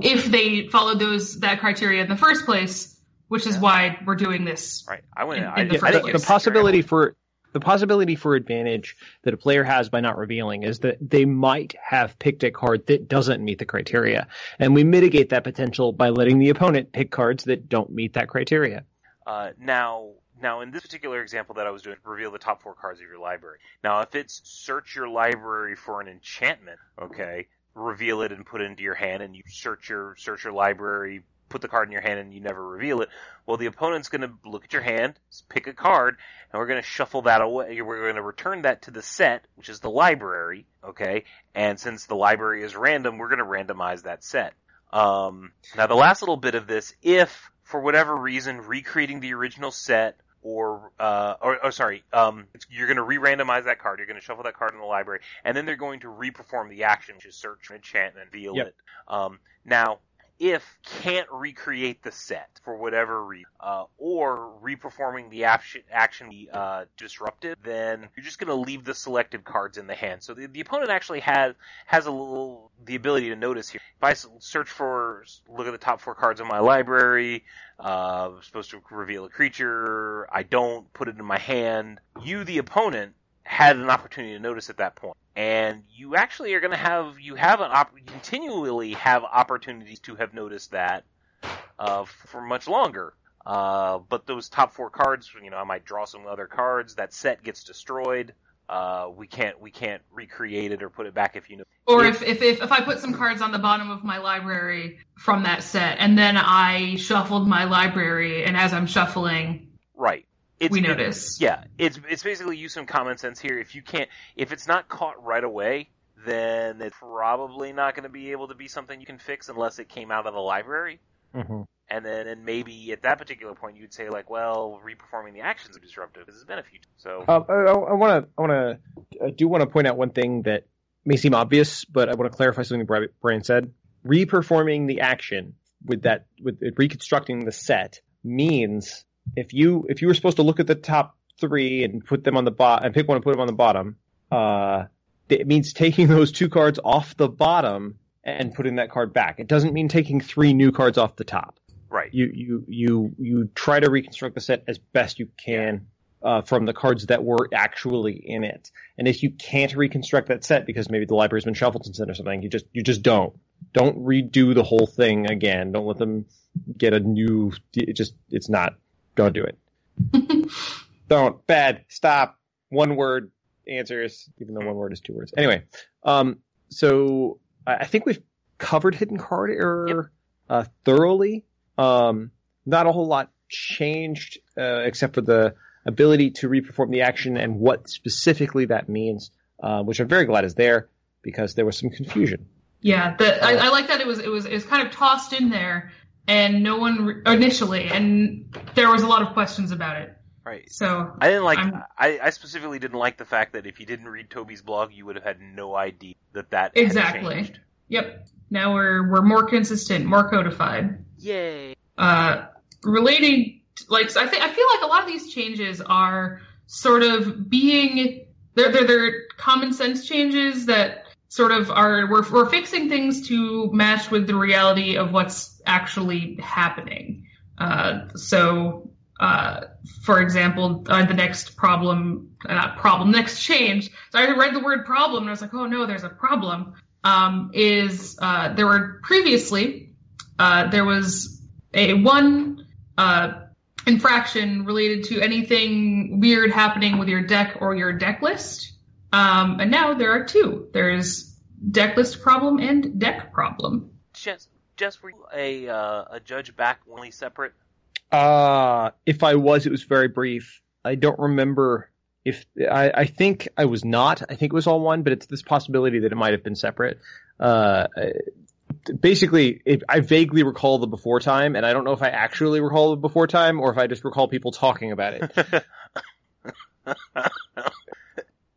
if they followed those that criteria in the first place, which is Yeah. why we're doing this. right. I went. in- I, in the Yeah, first I the, didn't the possibility for the possibility for advantage that a player has by not revealing is that they might have picked a card that doesn't meet the criteria, and we mitigate that potential by letting the opponent pick cards that don't meet that criteria. Uh, now, now in this particular example that I was doing, reveal the top four cards of your library. Now, if it's search your library for an enchantment, okay, reveal it and put it into your hand, and you search your search your library, put the card in your hand, and you never reveal it. Well, the opponent's going to look at your hand, pick a card, and we're going to shuffle that away. We're going to return that to the set, which is the library, okay. And since the library is random, we're going to randomize that set. Um, now, the last little bit of this, if for whatever reason recreating the original set or uh or, or sorry um it's- you're going to re-randomize that card you're going to shuffle that card in the library and then they're going to reperform the action which is search and enchantment reveal Yep. it um now if can't recreate the set for whatever reason, uh, or reperforming the action, action be uh, disrupted, then you're just going to leave the selected cards in the hand. So the, the opponent actually has has a little the ability to notice here. If I search for look at the top four cards in my library, uh, I'm supposed to reveal a creature, I don't put it in my hand. You, the opponent, had an opportunity to notice at that point. And you actually are going to have, you have an op, continually have opportunities to have noticed that, uh, for much longer. Uh, but those top four cards, you know, I might draw some other cards, that set gets destroyed. Uh, we can't, we can't recreate it or put it back if you know. Or if, if, if, if I put some cards on the bottom of my library from that set, and then I shuffled my library, and as I'm shuffling, Right. It's, we notice. Yeah, it's it's basically use some common sense here. If you can't, if it's not caught right away, then it's probably not going to be able to be something you can fix unless it came out of the library. Mm-hmm. And then, and maybe at that particular point, you'd say like, well, reperforming the actions is disruptive because it's been a few. So Uh, I want to, I want to, I do want to point out one thing that may seem obvious, but I want to clarify something Bri- Brian said. Reperforming the action with that, with reconstructing the set means if you, if you were supposed to look at the top three and put them on the bot and pick one and put them on the bottom, uh, it means taking [laughs] those two cards off the bottom and putting that card back. It doesn't mean taking three new cards off the top. Right. You you you you try to reconstruct the set as best you can uh, from the cards that were actually in it. And if you can't reconstruct that set because maybe the library's been shuffled since then or something, you just you just don't. Don't redo the whole thing again. Don't let them get a new. It just it's not. Don't do it. [laughs] don't. Bad. Stop. One word answers, even though one word is two words. Anyway, um, so I think we've covered hidden card error uh, thoroughly. Um, not a whole lot changed uh, except for the ability to reperform the action and what specifically that means, uh, which I'm very glad is there because there was some confusion. Yeah, the, I, I like that it was it was it was kind of tossed in there, and no one re- initially, and there was a lot of questions about it. Right. So I didn't like. I'm- I, I specifically didn't like the fact that if you didn't read Toby's blog, you would have had no idea that that had exactly. changed. Yep. Now we're we're more consistent, more codified. Yay! uh, relating like I think I feel like a lot of these changes are sort of being they're they're, they're common sense changes that sort of are we're we're fixing things to match with the reality of what's actually happening. Uh, so. Uh, for example, uh, the next problem, uh, problem, next change. So I read the word problem and I was like, oh no, there's a problem. Um, is, uh, there were previously, uh, there was a one infraction related to anything weird happening with your deck or your deck list. Um, and now there are two. There's deck list problem and deck problem. Just, just were you a uh, a judge back only separate? Uh, if I was, it was very brief. I don't remember if I, I think I was not. I think it was all one, but it's this possibility that it might have been separate. Uh, basically, it, I vaguely recall the before time, and I don't know if I actually recall the before time or if I just recall people talking about it. [laughs]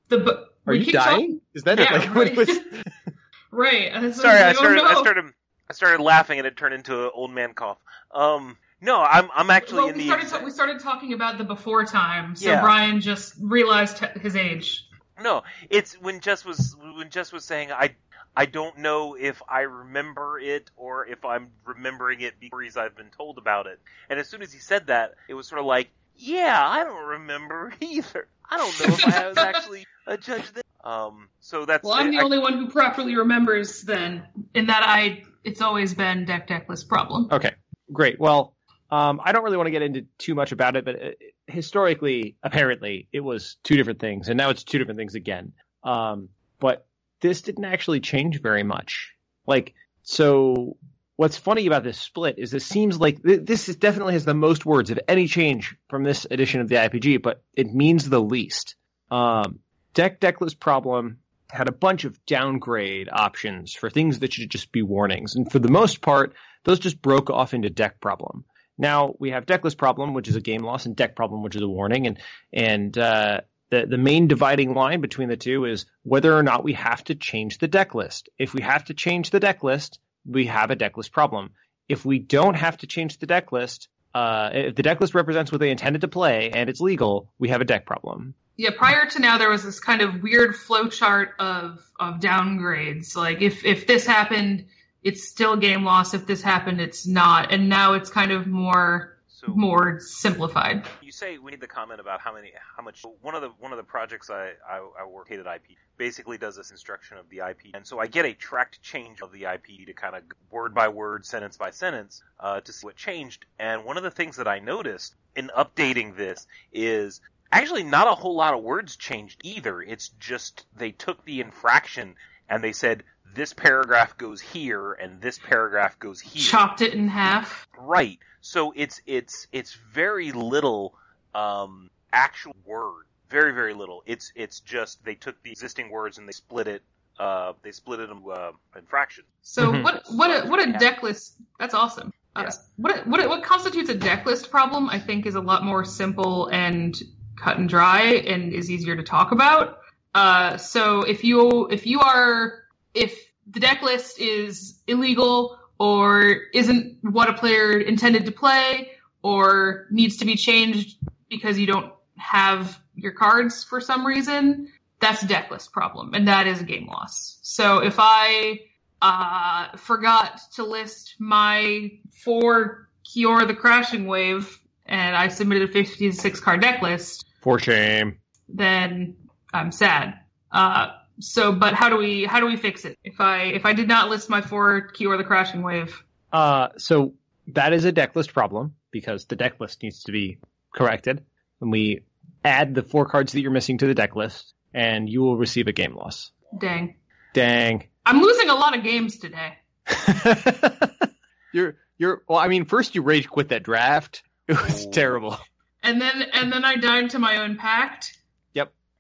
The bu- Are you dying? talking- Is that Yeah, it? Like, what right. was- [laughs] right. And so Sorry, I like, oh, started. I started. I started laughing and it turned into an old man cough. Um, no, I'm I'm actually Well, in we the. started, ta- we started talking about the before time, so Yeah. Brian just realized his age. No, it's when Jess was when Jess was saying I I don't know if I remember it or if I'm remembering it because I've been told about it. And as soon as he said that, it was sort of like, yeah, I don't remember [laughs] either. I don't know if I was actually a judge then. Um, so that's Well, I'm the I- only one who properly remembers then, in that I it's always been deck decklist problem. Okay, great. Well, um, I don't really want to get into too much about it, but uh, historically, apparently, it was two different things, and now it's two different things again. Um, but this didn't actually change very much. Like, so what's funny about this split is it seems like th- this is definitely has the most words of any change from this edition of the IPG, but it means the least. Um, deck decklist problem had a bunch of downgrade options for things that should just be warnings, and for the most part, those just broke off into deck problem. Now we have decklist problem, which is a game loss, and deck problem, which is a warning, and and uh, the the main dividing line between the two is whether or not we have to change the deck list. If we have to change the deck list, we have a deck list problem. If we don't have to change the deck list, uh, if the deck list represents what they intended to play and it's legal, we have a deck problem. Yeah, prior to now, there was this kind of weird flowchart of of downgrades. Like if if this happened, it's still game loss. If this happened, it's not. And now it's kind of more so more simplified. you say we need the comment about how many how much one of the one of the projects I I, I work at IP basically does this instruction of the IP and so I get a tracked change of the IP to kind of word by word sentence by sentence uh, to see what changed. And one of the things that I noticed in updating this is actually not a whole lot of words changed either. It's just they took the infraction and they said this paragraph goes here and this paragraph goes here Chopped it in half. Right. So it's it's it's very little um, actual word. Very very little. It's it's just they took the existing words and they split it. Uh, they split it into uh, in fractions. So Mhm. what what a what a Yeah. deck list? That's awesome. Uh, Yeah. what what what constitutes a deck list problem? I think is a lot more simple and cut and dry, and is easier to talk about. Uh, so if you if you are if the deck list is illegal or isn't what a player intended to play or needs to be changed because you don't have your cards for some reason, that's a deck list problem, and that is a game loss. So if I uh, forgot to list my four Kiora the Crashing Wave and I submitted a 56 card deck list, For shame. then I'm sad. Uh, so, but how do we how do we fix it? If I if I did not list my four Kiora the Crashing Wave, Uh, so that is a deck list problem because the deck list needs to be corrected. And we add the four cards that you're missing to the deck list, and you will receive a game loss. dang, Dang. I'm losing a lot of games today. [laughs] you're you're well. I mean, first you rage quit that draft. It was Ooh. terrible. And then and then I died to my own pact.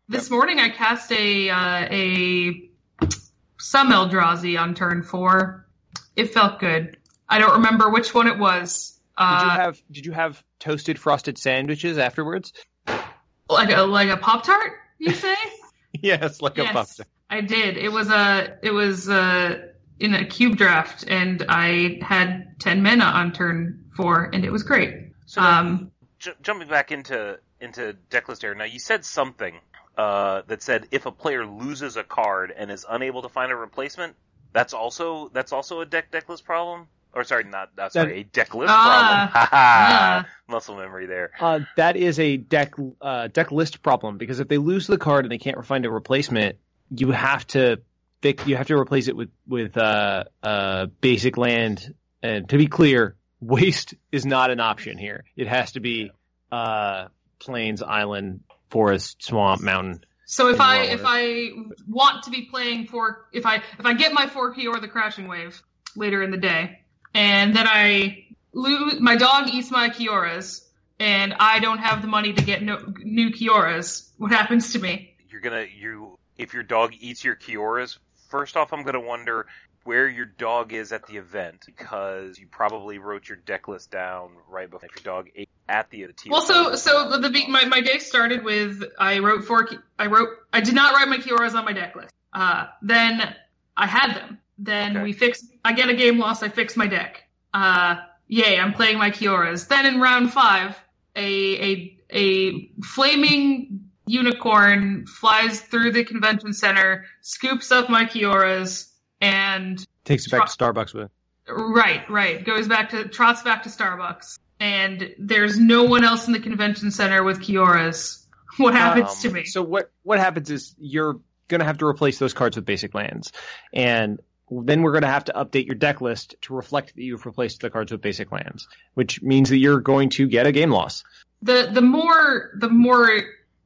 Yep. This morning I cast a uh, a some Eldrazi on turn four. It felt good. I don't remember which one it was. Did you Uh, have Did you have toasted frosted sandwiches afterwards? like a like a pop tart, you say? [laughs] yes, like a Yes. pasta. I did. It was a it was uh in a cube draft, and I had ten mana on turn four, and it was great. So Um, ju- jumping back into into decklist area. Now you said something uh, that said if a player loses a card and is unable to find a replacement, that's also that's also a deck decklist problem. Or sorry, not uh, sorry, a deck list Ah, problem. [laughs] Muscle memory there. Uh, that is a deck uh, deck list problem because if they lose the card and they can't find a replacement, you have to you have to replace it with with uh, uh, basic land. And to be clear, waste is not an option here. It has to be uh, plains, island, forest, swamp, mountain. So if I if I want to be playing for if I if I get my four Kiora the crashing wave later in the day, and then I lose my dog eats my Kioras, and I don't have the money to get no, new Kioras, what happens to me? You're gonna you if your dog eats your Kioras. First off, I'm gonna wonder where your dog is at the event because you probably wrote your deck list down right before if your dog ate at the the Well, so so the my my day started with I wrote four I wrote I did not write my Kioras on my deck list. Uh, then I had them. Then Okay. we fixed. I get a game loss. I fix my deck. Uh, yay! I'm playing my Kioras. Then in round five, a a a flaming unicorn flies through the convention center, scoops up my Kioras, and Takes it back to Starbucks with. Right, right. Goes back to trots back to Starbucks, and there's no one else in the convention center with Kioras. [laughs] What happens Um, to me? So what what happens is you're going to have to replace those cards with basic lands, and then we're going to have to update your deck list to reflect that you've replaced the cards with basic lands, which means that you're going to get a game loss. the the more the more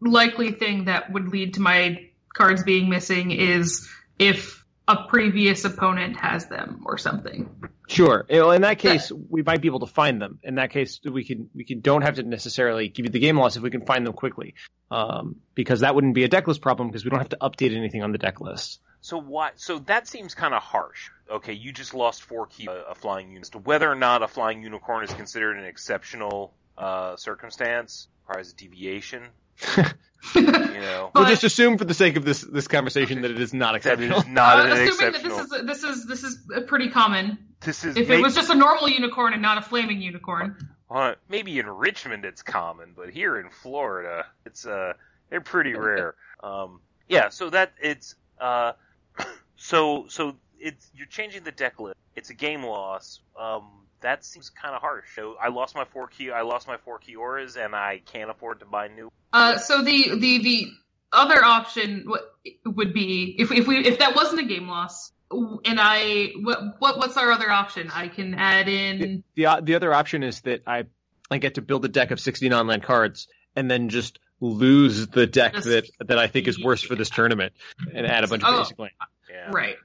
likely thing that would lead to my cards being missing is if a previous opponent has them or something. Sure. You know, In that case, we might be able to find them. In that case, we can we can don't have to necessarily give you the game loss if we can find them quickly, um, because that wouldn't be a deck list problem because we don't have to update anything on the deck list. So why? So that seems kind of harsh. Okay, you just lost four Kiora, a flying unicorn. Whether or not a flying unicorn is considered an exceptional uh, circumstance, requires a deviation. [laughs] You know, we'll But- just assume for the sake of this this conversation that it is not that acceptable. is not Uh, an assuming exceptional. that this is this is this is uh, pretty common. This is If may- it was just a normal unicorn and not a flaming unicorn. uh, maybe in Richmond it's common, but here in Florida, it's uh they're pretty rare. Um, yeah, so that it's uh, [coughs] so so it's you're changing the deck list. It's a game loss. Um, that seems kind of harsh. So I lost my four key. I lost my four Kioras, and I can't afford to buy new. Uh, so the the the other option w- would be if if we if that wasn't a game loss, and I what what what's our other option? I can add in. the o- the other option is that I I get to build a deck of 60 non-land cards and then just lose the deck Just- that that I think is worse for this tournament and add a bunch of Oh. basic land. Yeah, Right.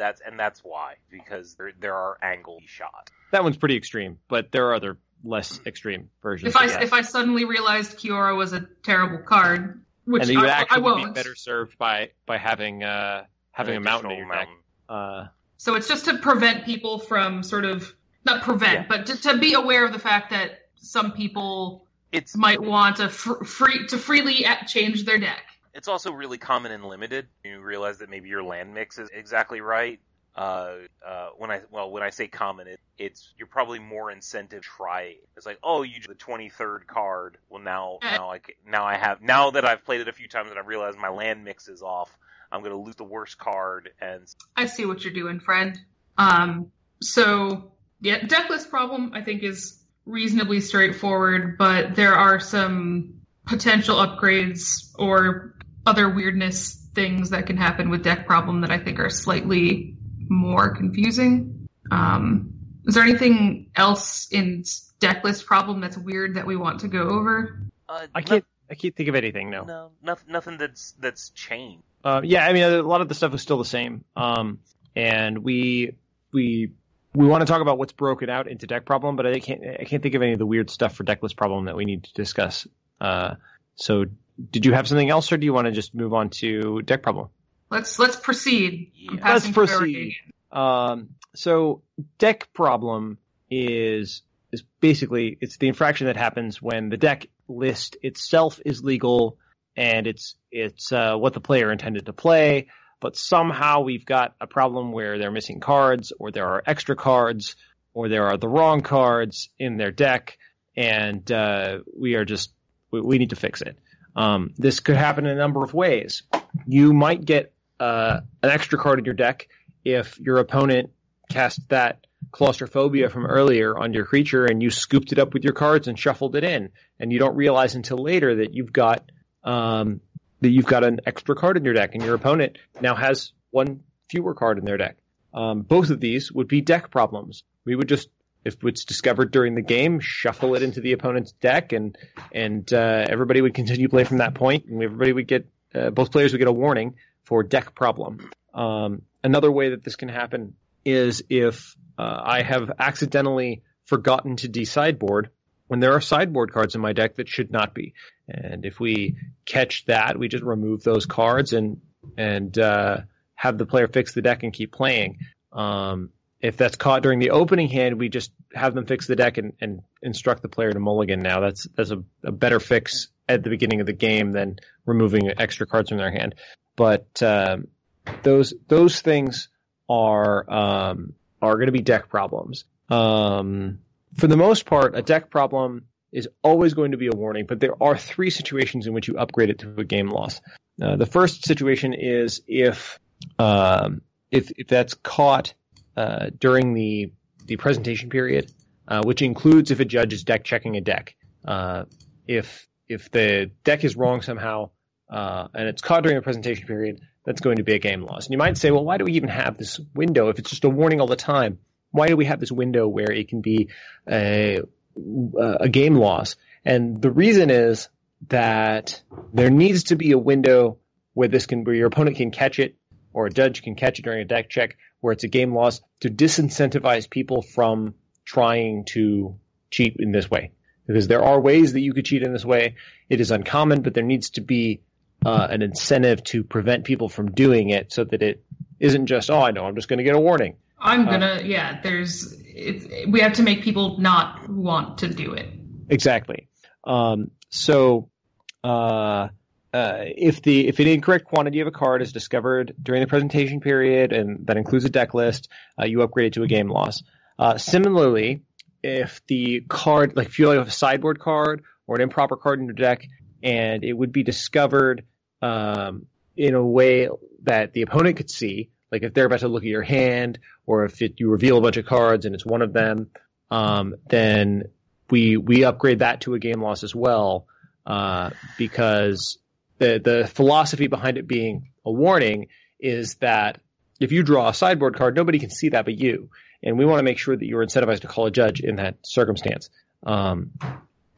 That's and that's why because there there are angles shot. That one's pretty extreme, but there are other less extreme versions. If I that. if I suddenly realized Kiora was a terrible card, which and you I, I actually would be won't. better served by by having uh having a mountain in additional your deck. mountain. Uh, So it's just to prevent people from sort of not prevent, Yeah. but to, to be aware of the fact that some people It's might want to fr- free to freely a- change their deck. It's also really common and limited. You realize that maybe your land mix is exactly right. Uh, uh, when I well, when I say common, it, it's you're probably more incentive to try. it. It's like, oh, you the twenty third card. Well, now now I now I have now that I've played it a few times and I realize my land mix is off. I'm gonna lose the worst card, and I see what you're doing, friend. Um, so yeah, decklist problem I think is reasonably straightforward, but there are some potential upgrades or other weirdness things that can happen with deck problem that I think are slightly more confusing. Um, is there anything else in decklist problem that's weird that we want to go over? Uh, I can't. I can't think of anything. No. No, nothing, nothing that's that's changed. Uh, yeah, I mean, a lot of the stuff is still the same. Um, and we we we want to talk about what's broken out into deck problem, but I can't I can't think of any of the weird stuff for decklist problem that we need to discuss. Uh, so, did you have something else, or do you want to just move on to deck problem? Let's let's proceed. Yeah. Let's proceed. Um, so deck problem is is basically it's the infraction that happens when the deck list itself is legal and it's it's uh, what the player intended to play, but somehow we've got a problem where they're missing cards or there are extra cards or there are the wrong cards in their deck, and uh, we are just we, we need to fix it. Um, this could happen in a number of ways. You might get uh, an extra card in your deck if your opponent cast that claustrophobia from earlier on your creature and you scooped it up with your cards and shuffled it in, and you don't realize until later that you've got um, that you've got an extra card in your deck, and your opponent now has one fewer card in their deck. Um, both of these would be deck problems. We would just, if it's discovered during the game, shuffle it into the opponent's deck, and and uh, everybody would continue play from that point, and everybody would get uh, both players would get a warning for deck problem. Um, another way that this can happen is if uh, I have accidentally forgotten to desideboard when there are sideboard cards in my deck that should not be. And if we catch that, we just remove those cards and and uh, have the player fix the deck and keep playing. Um, if that's caught during the opening hand, we just have them fix the deck and, and instruct the player to mulligan. Now that's that's a, a better fix at the beginning of the game than removing extra cards from their hand. But um, those those things are um, are going to be deck problems. Um, for the most part, a deck problem is always going to be a warning, but there are three situations in which you upgrade it to a game loss. Uh, the first situation is if um, if if that's caught uh, during the the presentation period, uh, which includes if a judge is deck checking a deck. Uh, if if the deck is wrong somehow uh, and it's caught during the presentation period, that's going to be a game loss. And you might say, well, why do we even have this window if it's just a warning all the time? Why do we have this window where it can be a a game loss? And the reason is that there needs to be a window where this can where your opponent can catch it or a judge can catch it during a deck check where it's a game loss to disincentivize people from trying to cheat in this way. Because there are ways that you could cheat in this way. It is uncommon, but there needs to be uh, an incentive to prevent people from doing it so that it isn't just, oh, I know, I'm just going to get a warning. I'm gonna, yeah. There's, it's, we have to make people not want to do it. Exactly. Um, so, uh, uh, if the if an incorrect quantity of a card is discovered during the presentation period, and that includes a deck list, uh, you upgrade it to a game loss. Uh, similarly, if the card, like if you have a sideboard card or an improper card in your deck, and it would be discovered um, in a way that the opponent could see, like if they're about to look at your hand, or if it, you reveal a bunch of cards and it's one of them, um, then we we upgrade that to a game loss as well, uh, because the the philosophy behind it being a warning is that if you draw a sideboard card, nobody can see that but you, and we want to make sure that you're incentivized to call a judge in that circumstance. Um,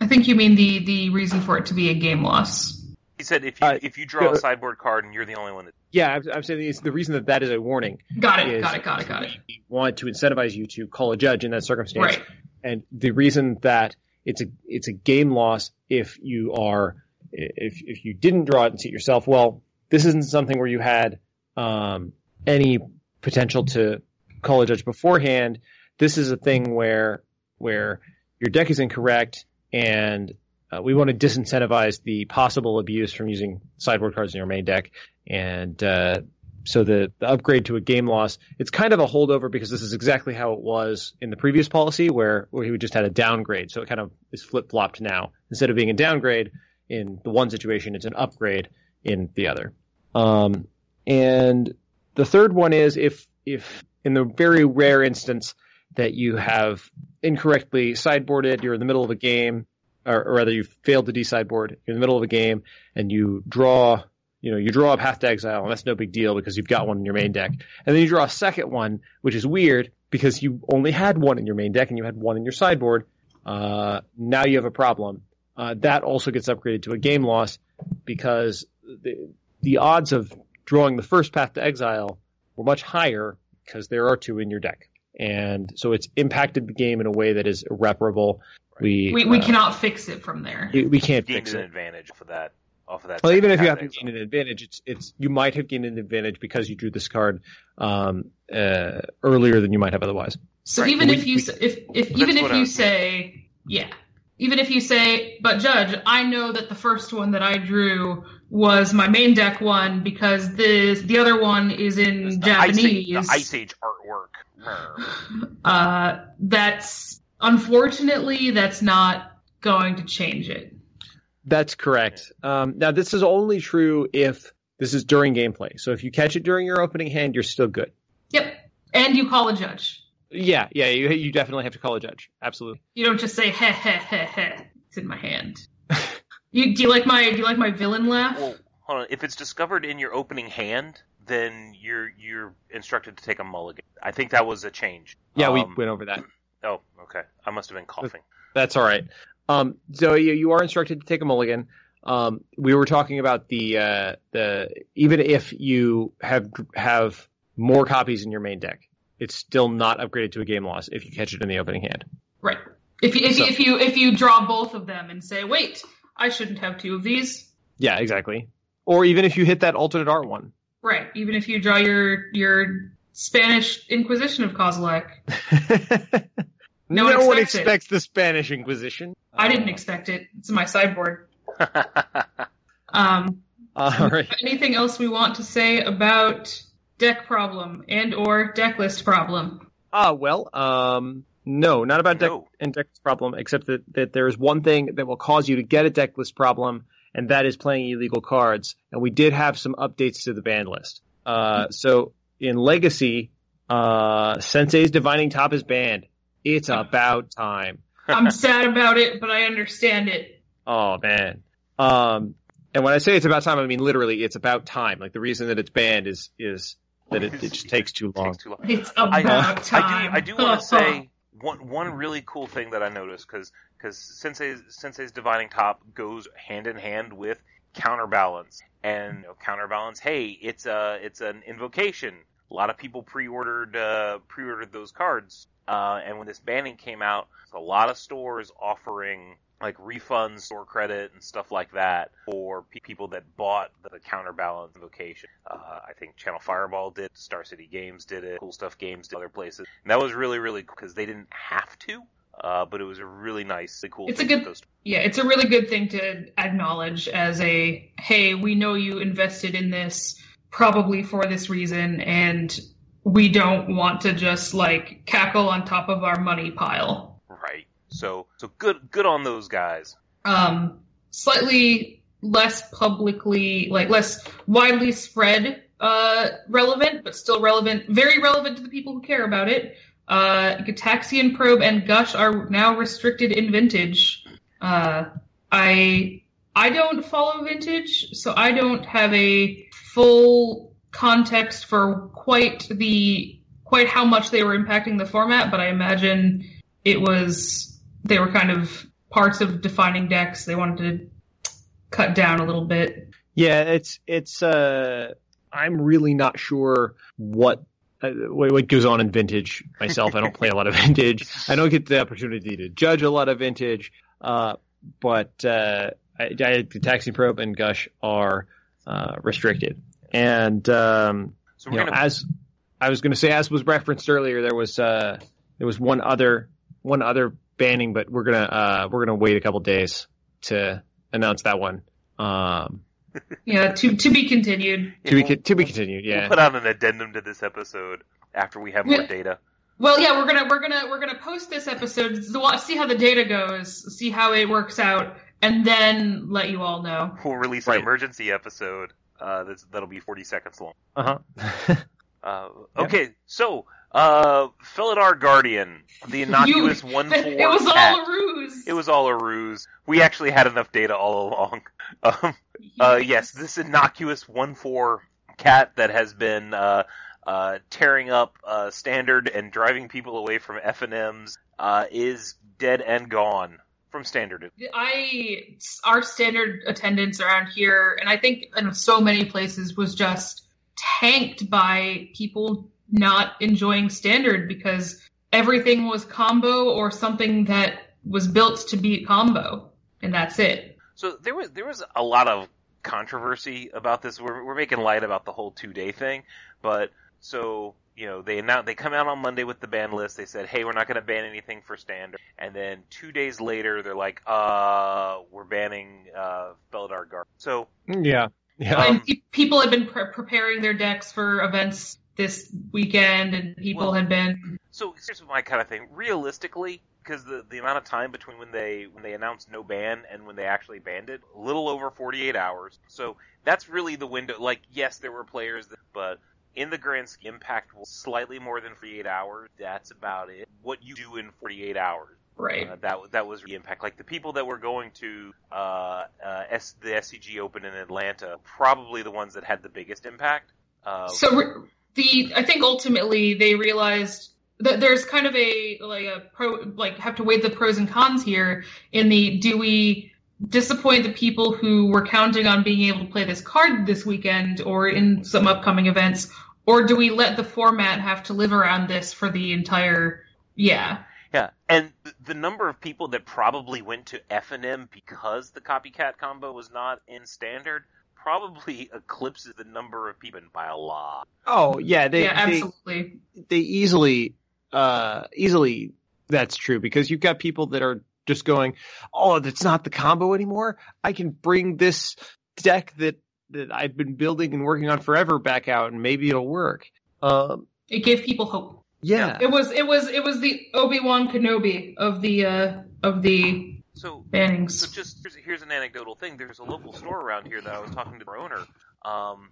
I think you mean the the reason for it to be a game loss. He said if you Uh, if you draw yeah. a sideboard card and you're the only one that yeah, I'm, I'm saying it's the reason that that is a warning. Got it. is Got it. Got it. Got it. We want to incentivize you to call a judge in that circumstance. Right. And the reason that it's a it's a game loss if you are if if you didn't draw it and see it yourself, well, this isn't something where you had um, any potential to call a judge beforehand. This is a thing where where your deck is incorrect and uh, we want to disincentivize the possible abuse from using sideboard cards in your main deck. And uh, so the, the upgrade to a game loss, it's kind of a holdover because this is exactly how it was in the previous policy where, where we just had a downgrade. So it kind of is flip flopped now. Instead of being a downgrade in the one situation, it's an upgrade in the other. Um, and the third one is if, if in the very rare instance that you have incorrectly sideboarded, you're in the middle of a game, or, or rather you failed to desideboard, you're in the middle of a game, and you draw, you know, you draw a Path to Exile, and that's no big deal because you've got one in your main deck. And then you draw a second one, which is weird because you only had one in your main deck and you had one in your sideboard. Uh, now you have a problem. Uh, that also gets upgraded to a game loss because the, the odds of drawing the first Path to Exile were much higher because there are two in your deck. And so it's impacted the game in a way that is irreparable. We, We, we uh, cannot fix it from there. we, we can't gained fix an it. advantage for that. Off of that. Well, even if you have path to exile. gain an advantage, it's it's you might have gained an advantage because you drew this card um, uh, earlier than you might have otherwise. So Right, even we- if you we- if if even if you say yeah, even if you say, but Judge, I know that the first one that I drew was my main deck one because this the other one is in The Ice Age- Japanese. the Ice Age artwork. [laughs] Uh, that's unfortunately that's not going to change it. That's correct. Um, now this is only true if this is during gameplay. So if you catch it during your opening hand, you're still good. Yep, and you call a judge. Yeah, yeah, you you definitely have to call a judge. Absolutely. You don't just say heh heh heh heh. It's in my hand. [laughs] you do you like my do you like my villain laugh? Well, hold on. If it's discovered in your opening hand, then you're you're instructed to take a mulligan. I think that was a change. Yeah, we Um, went over that. [clears throat] Oh, okay. I must have been coughing. That's all right. Um, so you, you are instructed to take a mulligan. Um, we were talking about the uh, the even if you have have more copies in your main deck, it's still not upgraded to a game loss if you catch it in the opening hand. Right. If you if, So- you if you if you draw both of them and say, wait, I shouldn't have two of these. Yeah, exactly. Or even if you hit that alternate art one. Right. Even if you draw your your Spanish Inquisition of Kozilek. [laughs] no, one one expects it. expects the Spanish Inquisition. I didn't expect it. It's in my sideboard. [laughs] Um, All right. anything else we want to say about deck problem and or deck list problem? Ah, well, um, no, not about deck No. and deck list problem, except that, that there is one thing that will cause you to get a deck list problem, and that is playing illegal cards. And we did have some updates to the ban list. Uh, so in Legacy, uh, Sensei's Divining Top is banned. It's about time. [laughs] I'm sad about it, but I understand it. Oh man. Um, and when I say it's about time, I mean literally it's about time. Like the reason that it's banned is is that it, [laughs] it just takes too long. Takes too long. It's I, about time. I do. I do want to [laughs] say one one really cool thing that I noticed because because Sensei's Sensei's divining top goes hand in hand with counterbalance and you know, counterbalance. Hey, it's a it's an invocation. A lot of people pre-ordered uh, pre-ordered those cards, uh, and when this banning came out, a lot of stores offering like refunds, store credit, and stuff like that for pe- people that bought the counterbalance invocation. Uh, I think Channel Fireball did, Star City Games did it, Cool Stuff Games did other places. And that was really, really cool because they didn't have to, uh, but it was a really nice, cool It's a good- those- Yeah, it's a really good thing to acknowledge as a hey, we know you invested in this probably for this reason, and we don't want to just like cackle on top of our money pile. So, so good, good on those guys. Um, slightly less publicly, like less widely spread, uh, relevant, but still relevant, very relevant to the people who care about it. Uh, Gitaxian Probe and Gush are now restricted in Vintage. Uh, I I don't follow Vintage, so I don't have a full context for quite the quite how much they were impacting the format, but I imagine it was they were kind of parts of defining decks they wanted to cut down a little bit. Yeah, it's it's. Uh, I'm really not sure what uh, what what goes on in vintage myself. I don't play a lot of [laughs] vintage. I don't get the opportunity to judge a lot of vintage. Uh, but uh, I, I, the taxi probe and gush are uh, restricted. And um, So you we're know, gonna, as I was going to say, as was referenced earlier, there was uh, there was one other one other banning, but we're gonna uh, we're gonna wait a couple days to announce that one. Um, Yeah, to to be continued. to be we'll- to be continued. We'll Yeah. put out an addendum to this episode after we have more Yeah. data. Well, yeah, we're gonna we're gonna we're gonna post this episode, see how the data goes, see how it works out, and then let you all know. We'll release Right. an emergency episode uh, that's, that'll be 40 seconds long. [laughs] Uh huh. Uh, Yeah. okay, so Uh, Felidar Guardian, the innocuous [laughs] one four. It was cat. all a ruse. It was all a ruse. We actually had enough data all along. [laughs] Um, uh, yes, this innocuous one four cat that has been uh, uh, tearing up uh, standard and driving people away from F and M's uh, is dead and gone from standard. I our standard attendance around here, and I think in so many places was just tanked by people not enjoying standard because everything was combo or something that was built to beat combo, and that's it. So there was there was a lot of controversy about this. We're we're making light about the whole two day thing, but so you know they announced they come out on Monday with the ban list. They said, hey, we're not going to ban anything for standard, and then two days later they're like, uh, we're banning uh Beldar Guard. So Yeah. Yeah. Um, and pe- people had been pre- preparing their decks for events this weekend, and people Well- had been So here's my kind of thing. Realistically, because the the amount of time between when they when they announced no ban and when they actually banned it, a little over 48 hours. So that's really the window. Like, yes, there were players, that, but in the grand scheme, impact was slightly more than 48 hours. That's about it. What you do in 48 hours. right. Uh, that that was the impact. Like the people that were going to uh, uh, S, the SCG Open in Atlanta, probably the ones that had the biggest impact. Uh, So re- the I think ultimately they realized that there's kind of a like a pro like have to weigh the pros and cons here in the do we disappoint the people who were counting on being able to play this card this weekend or in some upcoming events? Or do we let the format have to live around this for the entire yeah. Yeah, and the number of people that probably went to F and M because the copycat combo was not in standard probably [laughs] eclipses the number of people by a lot. Oh yeah, they yeah they, absolutely they easily uh easily that's true because you've got people that are just going, oh, that's not the combo anymore. I can bring this deck that that I've been building and working on forever back out, and maybe it'll work. Um, it gave people hope yeah, it was it was it was the Obi-Wan Kenobi of the uh of the So, bannings so just here's, here's an anecdotal thing. There's a local store around here that I was talking to the owner, um,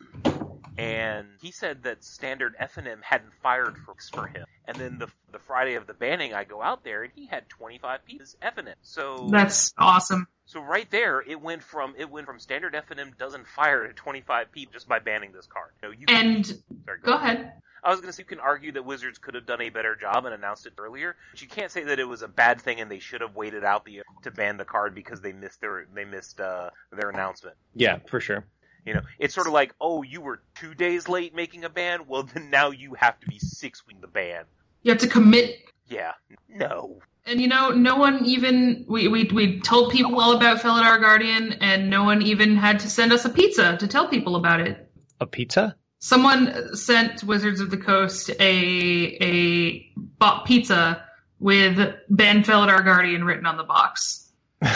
and he said that standard F and M hadn't fired for, for him. And then the the Friday of the banning, I go out there and he had 25 pieces F and So That's awesome. So right there, it went from it went from standard F and M doesn't fire to 25 people just by banning this card. You know, you can, And sorry, go ahead. I was going to say you can argue that Wizards could have done a better job and announced it earlier, but you can't say that it was a bad thing and they should have waited out the to ban the card because they missed their they missed uh, their announcement. yeah, for sure. You know, it's sort of like, oh, you were two days late making a ban. Well, then now you have to be six weeks the ban. You have to commit. Yeah, no. And you know, no one even we we we told people all about Felidar Guardian, and no one even had to send us a pizza to tell people about it. A pizza? Someone sent Wizards of the Coast a a bought pizza with Ben Felidar Guardian written on the box. [laughs]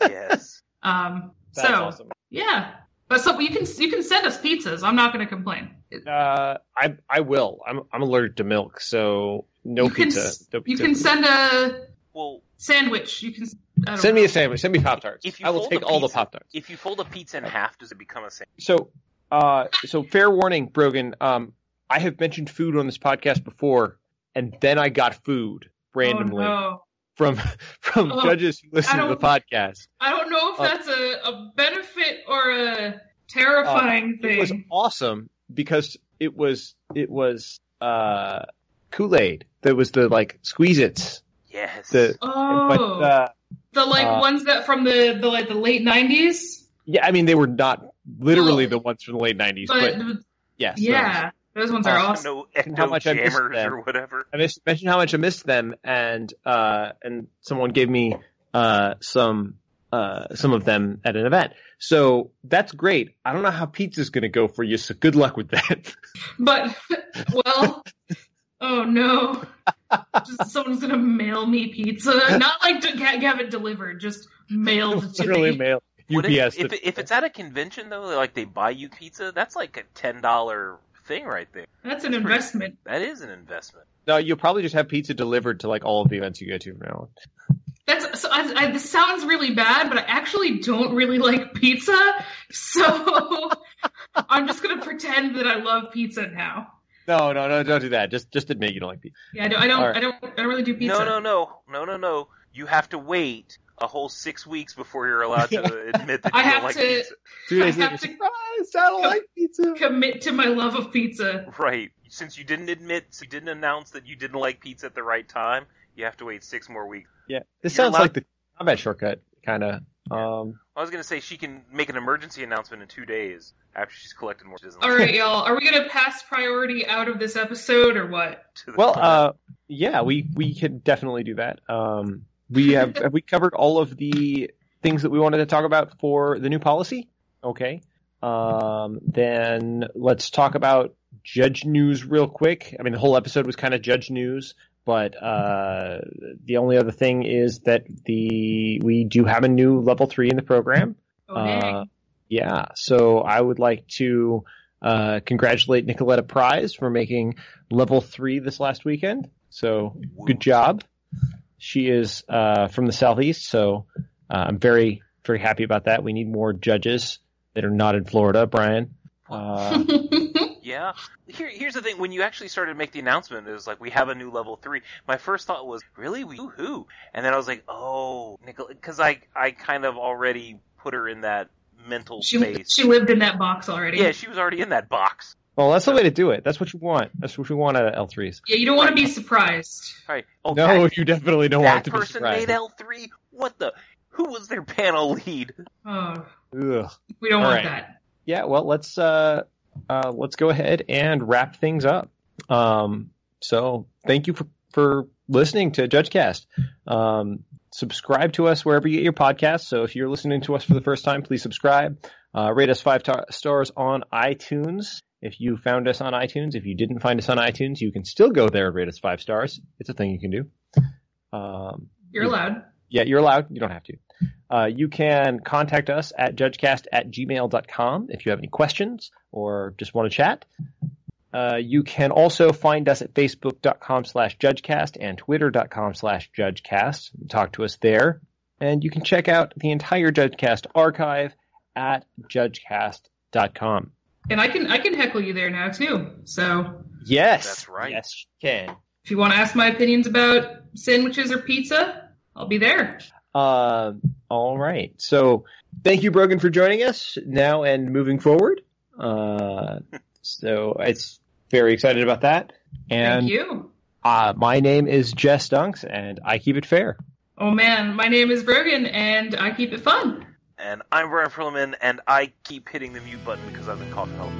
Yes. Um, That's so awesome. yeah, but so you can you can send us pizzas. I'm not going to complain. Uh, I I will. I'm I'm allergic to milk, so no You can pizza. s- no You can send a Well, sandwich. You can I don't Send me a sandwich. Send me pop tarts. If you I will take a all the pop tarts. if you fold a pizza in half, does it become a sandwich? So, uh, so fair warning, Brogan. Um, I have mentioned food on this podcast before, and then I got food randomly Oh, no. from [laughs] from Oh, judges who listen to the podcast. I don't know if Uh, that's a, a benefit or a terrifying thing. It was awesome because it was it was uh, Kool Aid. That was the like squeeze its. Yes. The Oh, but uh, the like uh, ones that from the the like the late nineties. yeah, I mean they were not literally Well, the ones from the late '90s, but, But yes, those. yeah, those ones are Uh, awesome. no And how ecto much I missed them. or whatever. I miss, mentioned how much I missed them, and uh, and someone gave me uh, some uh, some of them at an event. So that's great. I don't know how pizza's going to go for you, so good luck with that. But [laughs] well, oh no, just someone's gonna mail me pizza. Not like to get, have it delivered, just mailed to Literally me. mail What UPS. if, if, if it's at a convention though, like they buy you pizza, that's like a ten dollar thing right there. That's an investment. That is an investment. no, you'll probably just have pizza delivered to like all of the events you go to from now on. That's so. I, I, this sounds really bad, but I actually don't really like pizza, so [laughs] I'm just gonna pretend that I love pizza now. No, no, no, don't do that. Just just admit you don't like pizza. Yeah, I don't. I don't. All right. I don't. I don't really do pizza. No, no, no, no, no, no. You have to wait a whole six weeks before you're allowed to [laughs] admit that you I don't have like to- pizza. Two I days later, have to- surprise! I don't Come- like pizza. Commit to my love of pizza. Right. Since you didn't admit, you didn't announce that you didn't like pizza at the right time, you have to wait six more weeks. Yeah, this You're sounds allowed- like the combat shortcut, kind of. Um, I was gonna say she can make an emergency announcement in two days after she's collected more. Disney All right, [laughs] y'all. Are we gonna pass priority out of this episode or what? well, uh, yeah, we we could definitely do that. Um, we have [laughs] have we covered all of the things that we wanted to talk about for the new policy. Okay. Um, then let's talk about judge news real quick. I mean, the whole episode was kind of judge news, but uh, the only other thing is that the we do have a new level three in the program. Oh dang. Uh, yeah, so I would like to uh, congratulate Nicolette Apraez for making level three this last weekend. So good job. She is uh, from the southeast, so uh, I'm very very happy about that. We need more judges that are not in Florida, Brian. Uh, [laughs] Yeah. Here, here's the thing. When you actually started to make the announcement, it was like, we have a new level three. My first thought was, really? We, who? And then I was like, oh, Nicole, cause I, I kind of already put her in that mental she space. she lived in that box already. yeah, she was already in that box. Well, that's the way to do it. That's what you want. That's what you want out of L3s. Yeah, you don't want to be surprised. Right. Oh, No, that, you definitely don't want that it to be person made L3? What the? Who was their panel lead? Oh, Ugh. we don't All want right. that. yeah, well, let's uh, uh, let's go ahead and wrap things up. Um, so thank you for, for listening to JudgeCast. Um, subscribe to us wherever you get your podcasts. So if you're listening to us for the first time, please subscribe. Uh, rate us five ta- stars on iTunes. If you found us on iTunes, if you didn't find us on iTunes, you can still go there and rate us five stars. It's a thing you can do. Um, You're allowed. yeah, you're allowed. You don't have to. Uh, you can contact us at judgecast at gmail.com if you have any questions or just want to chat. Uh, you can also find us at facebook.com slash judgecast and twitter.com slash judgecast. Talk to us there. And you can check out the entire JudgeCast archive at judgecast.com. And I can I can heckle you there now too. So Yes. That's right. Yes, you can. if you want to ask my opinions about sandwiches or pizza, I'll be there. Uh, all right. So thank you, Brogan, for joining us now and moving forward. Uh, [laughs] so it's very excited about that. And Thank you. uh, my name is Jess Dunks, and I keep it fair. Oh man, my name is Brogan, and I keep it fun. And I'm Brian Prillaman, and I keep hitting the mute button because I've been called help.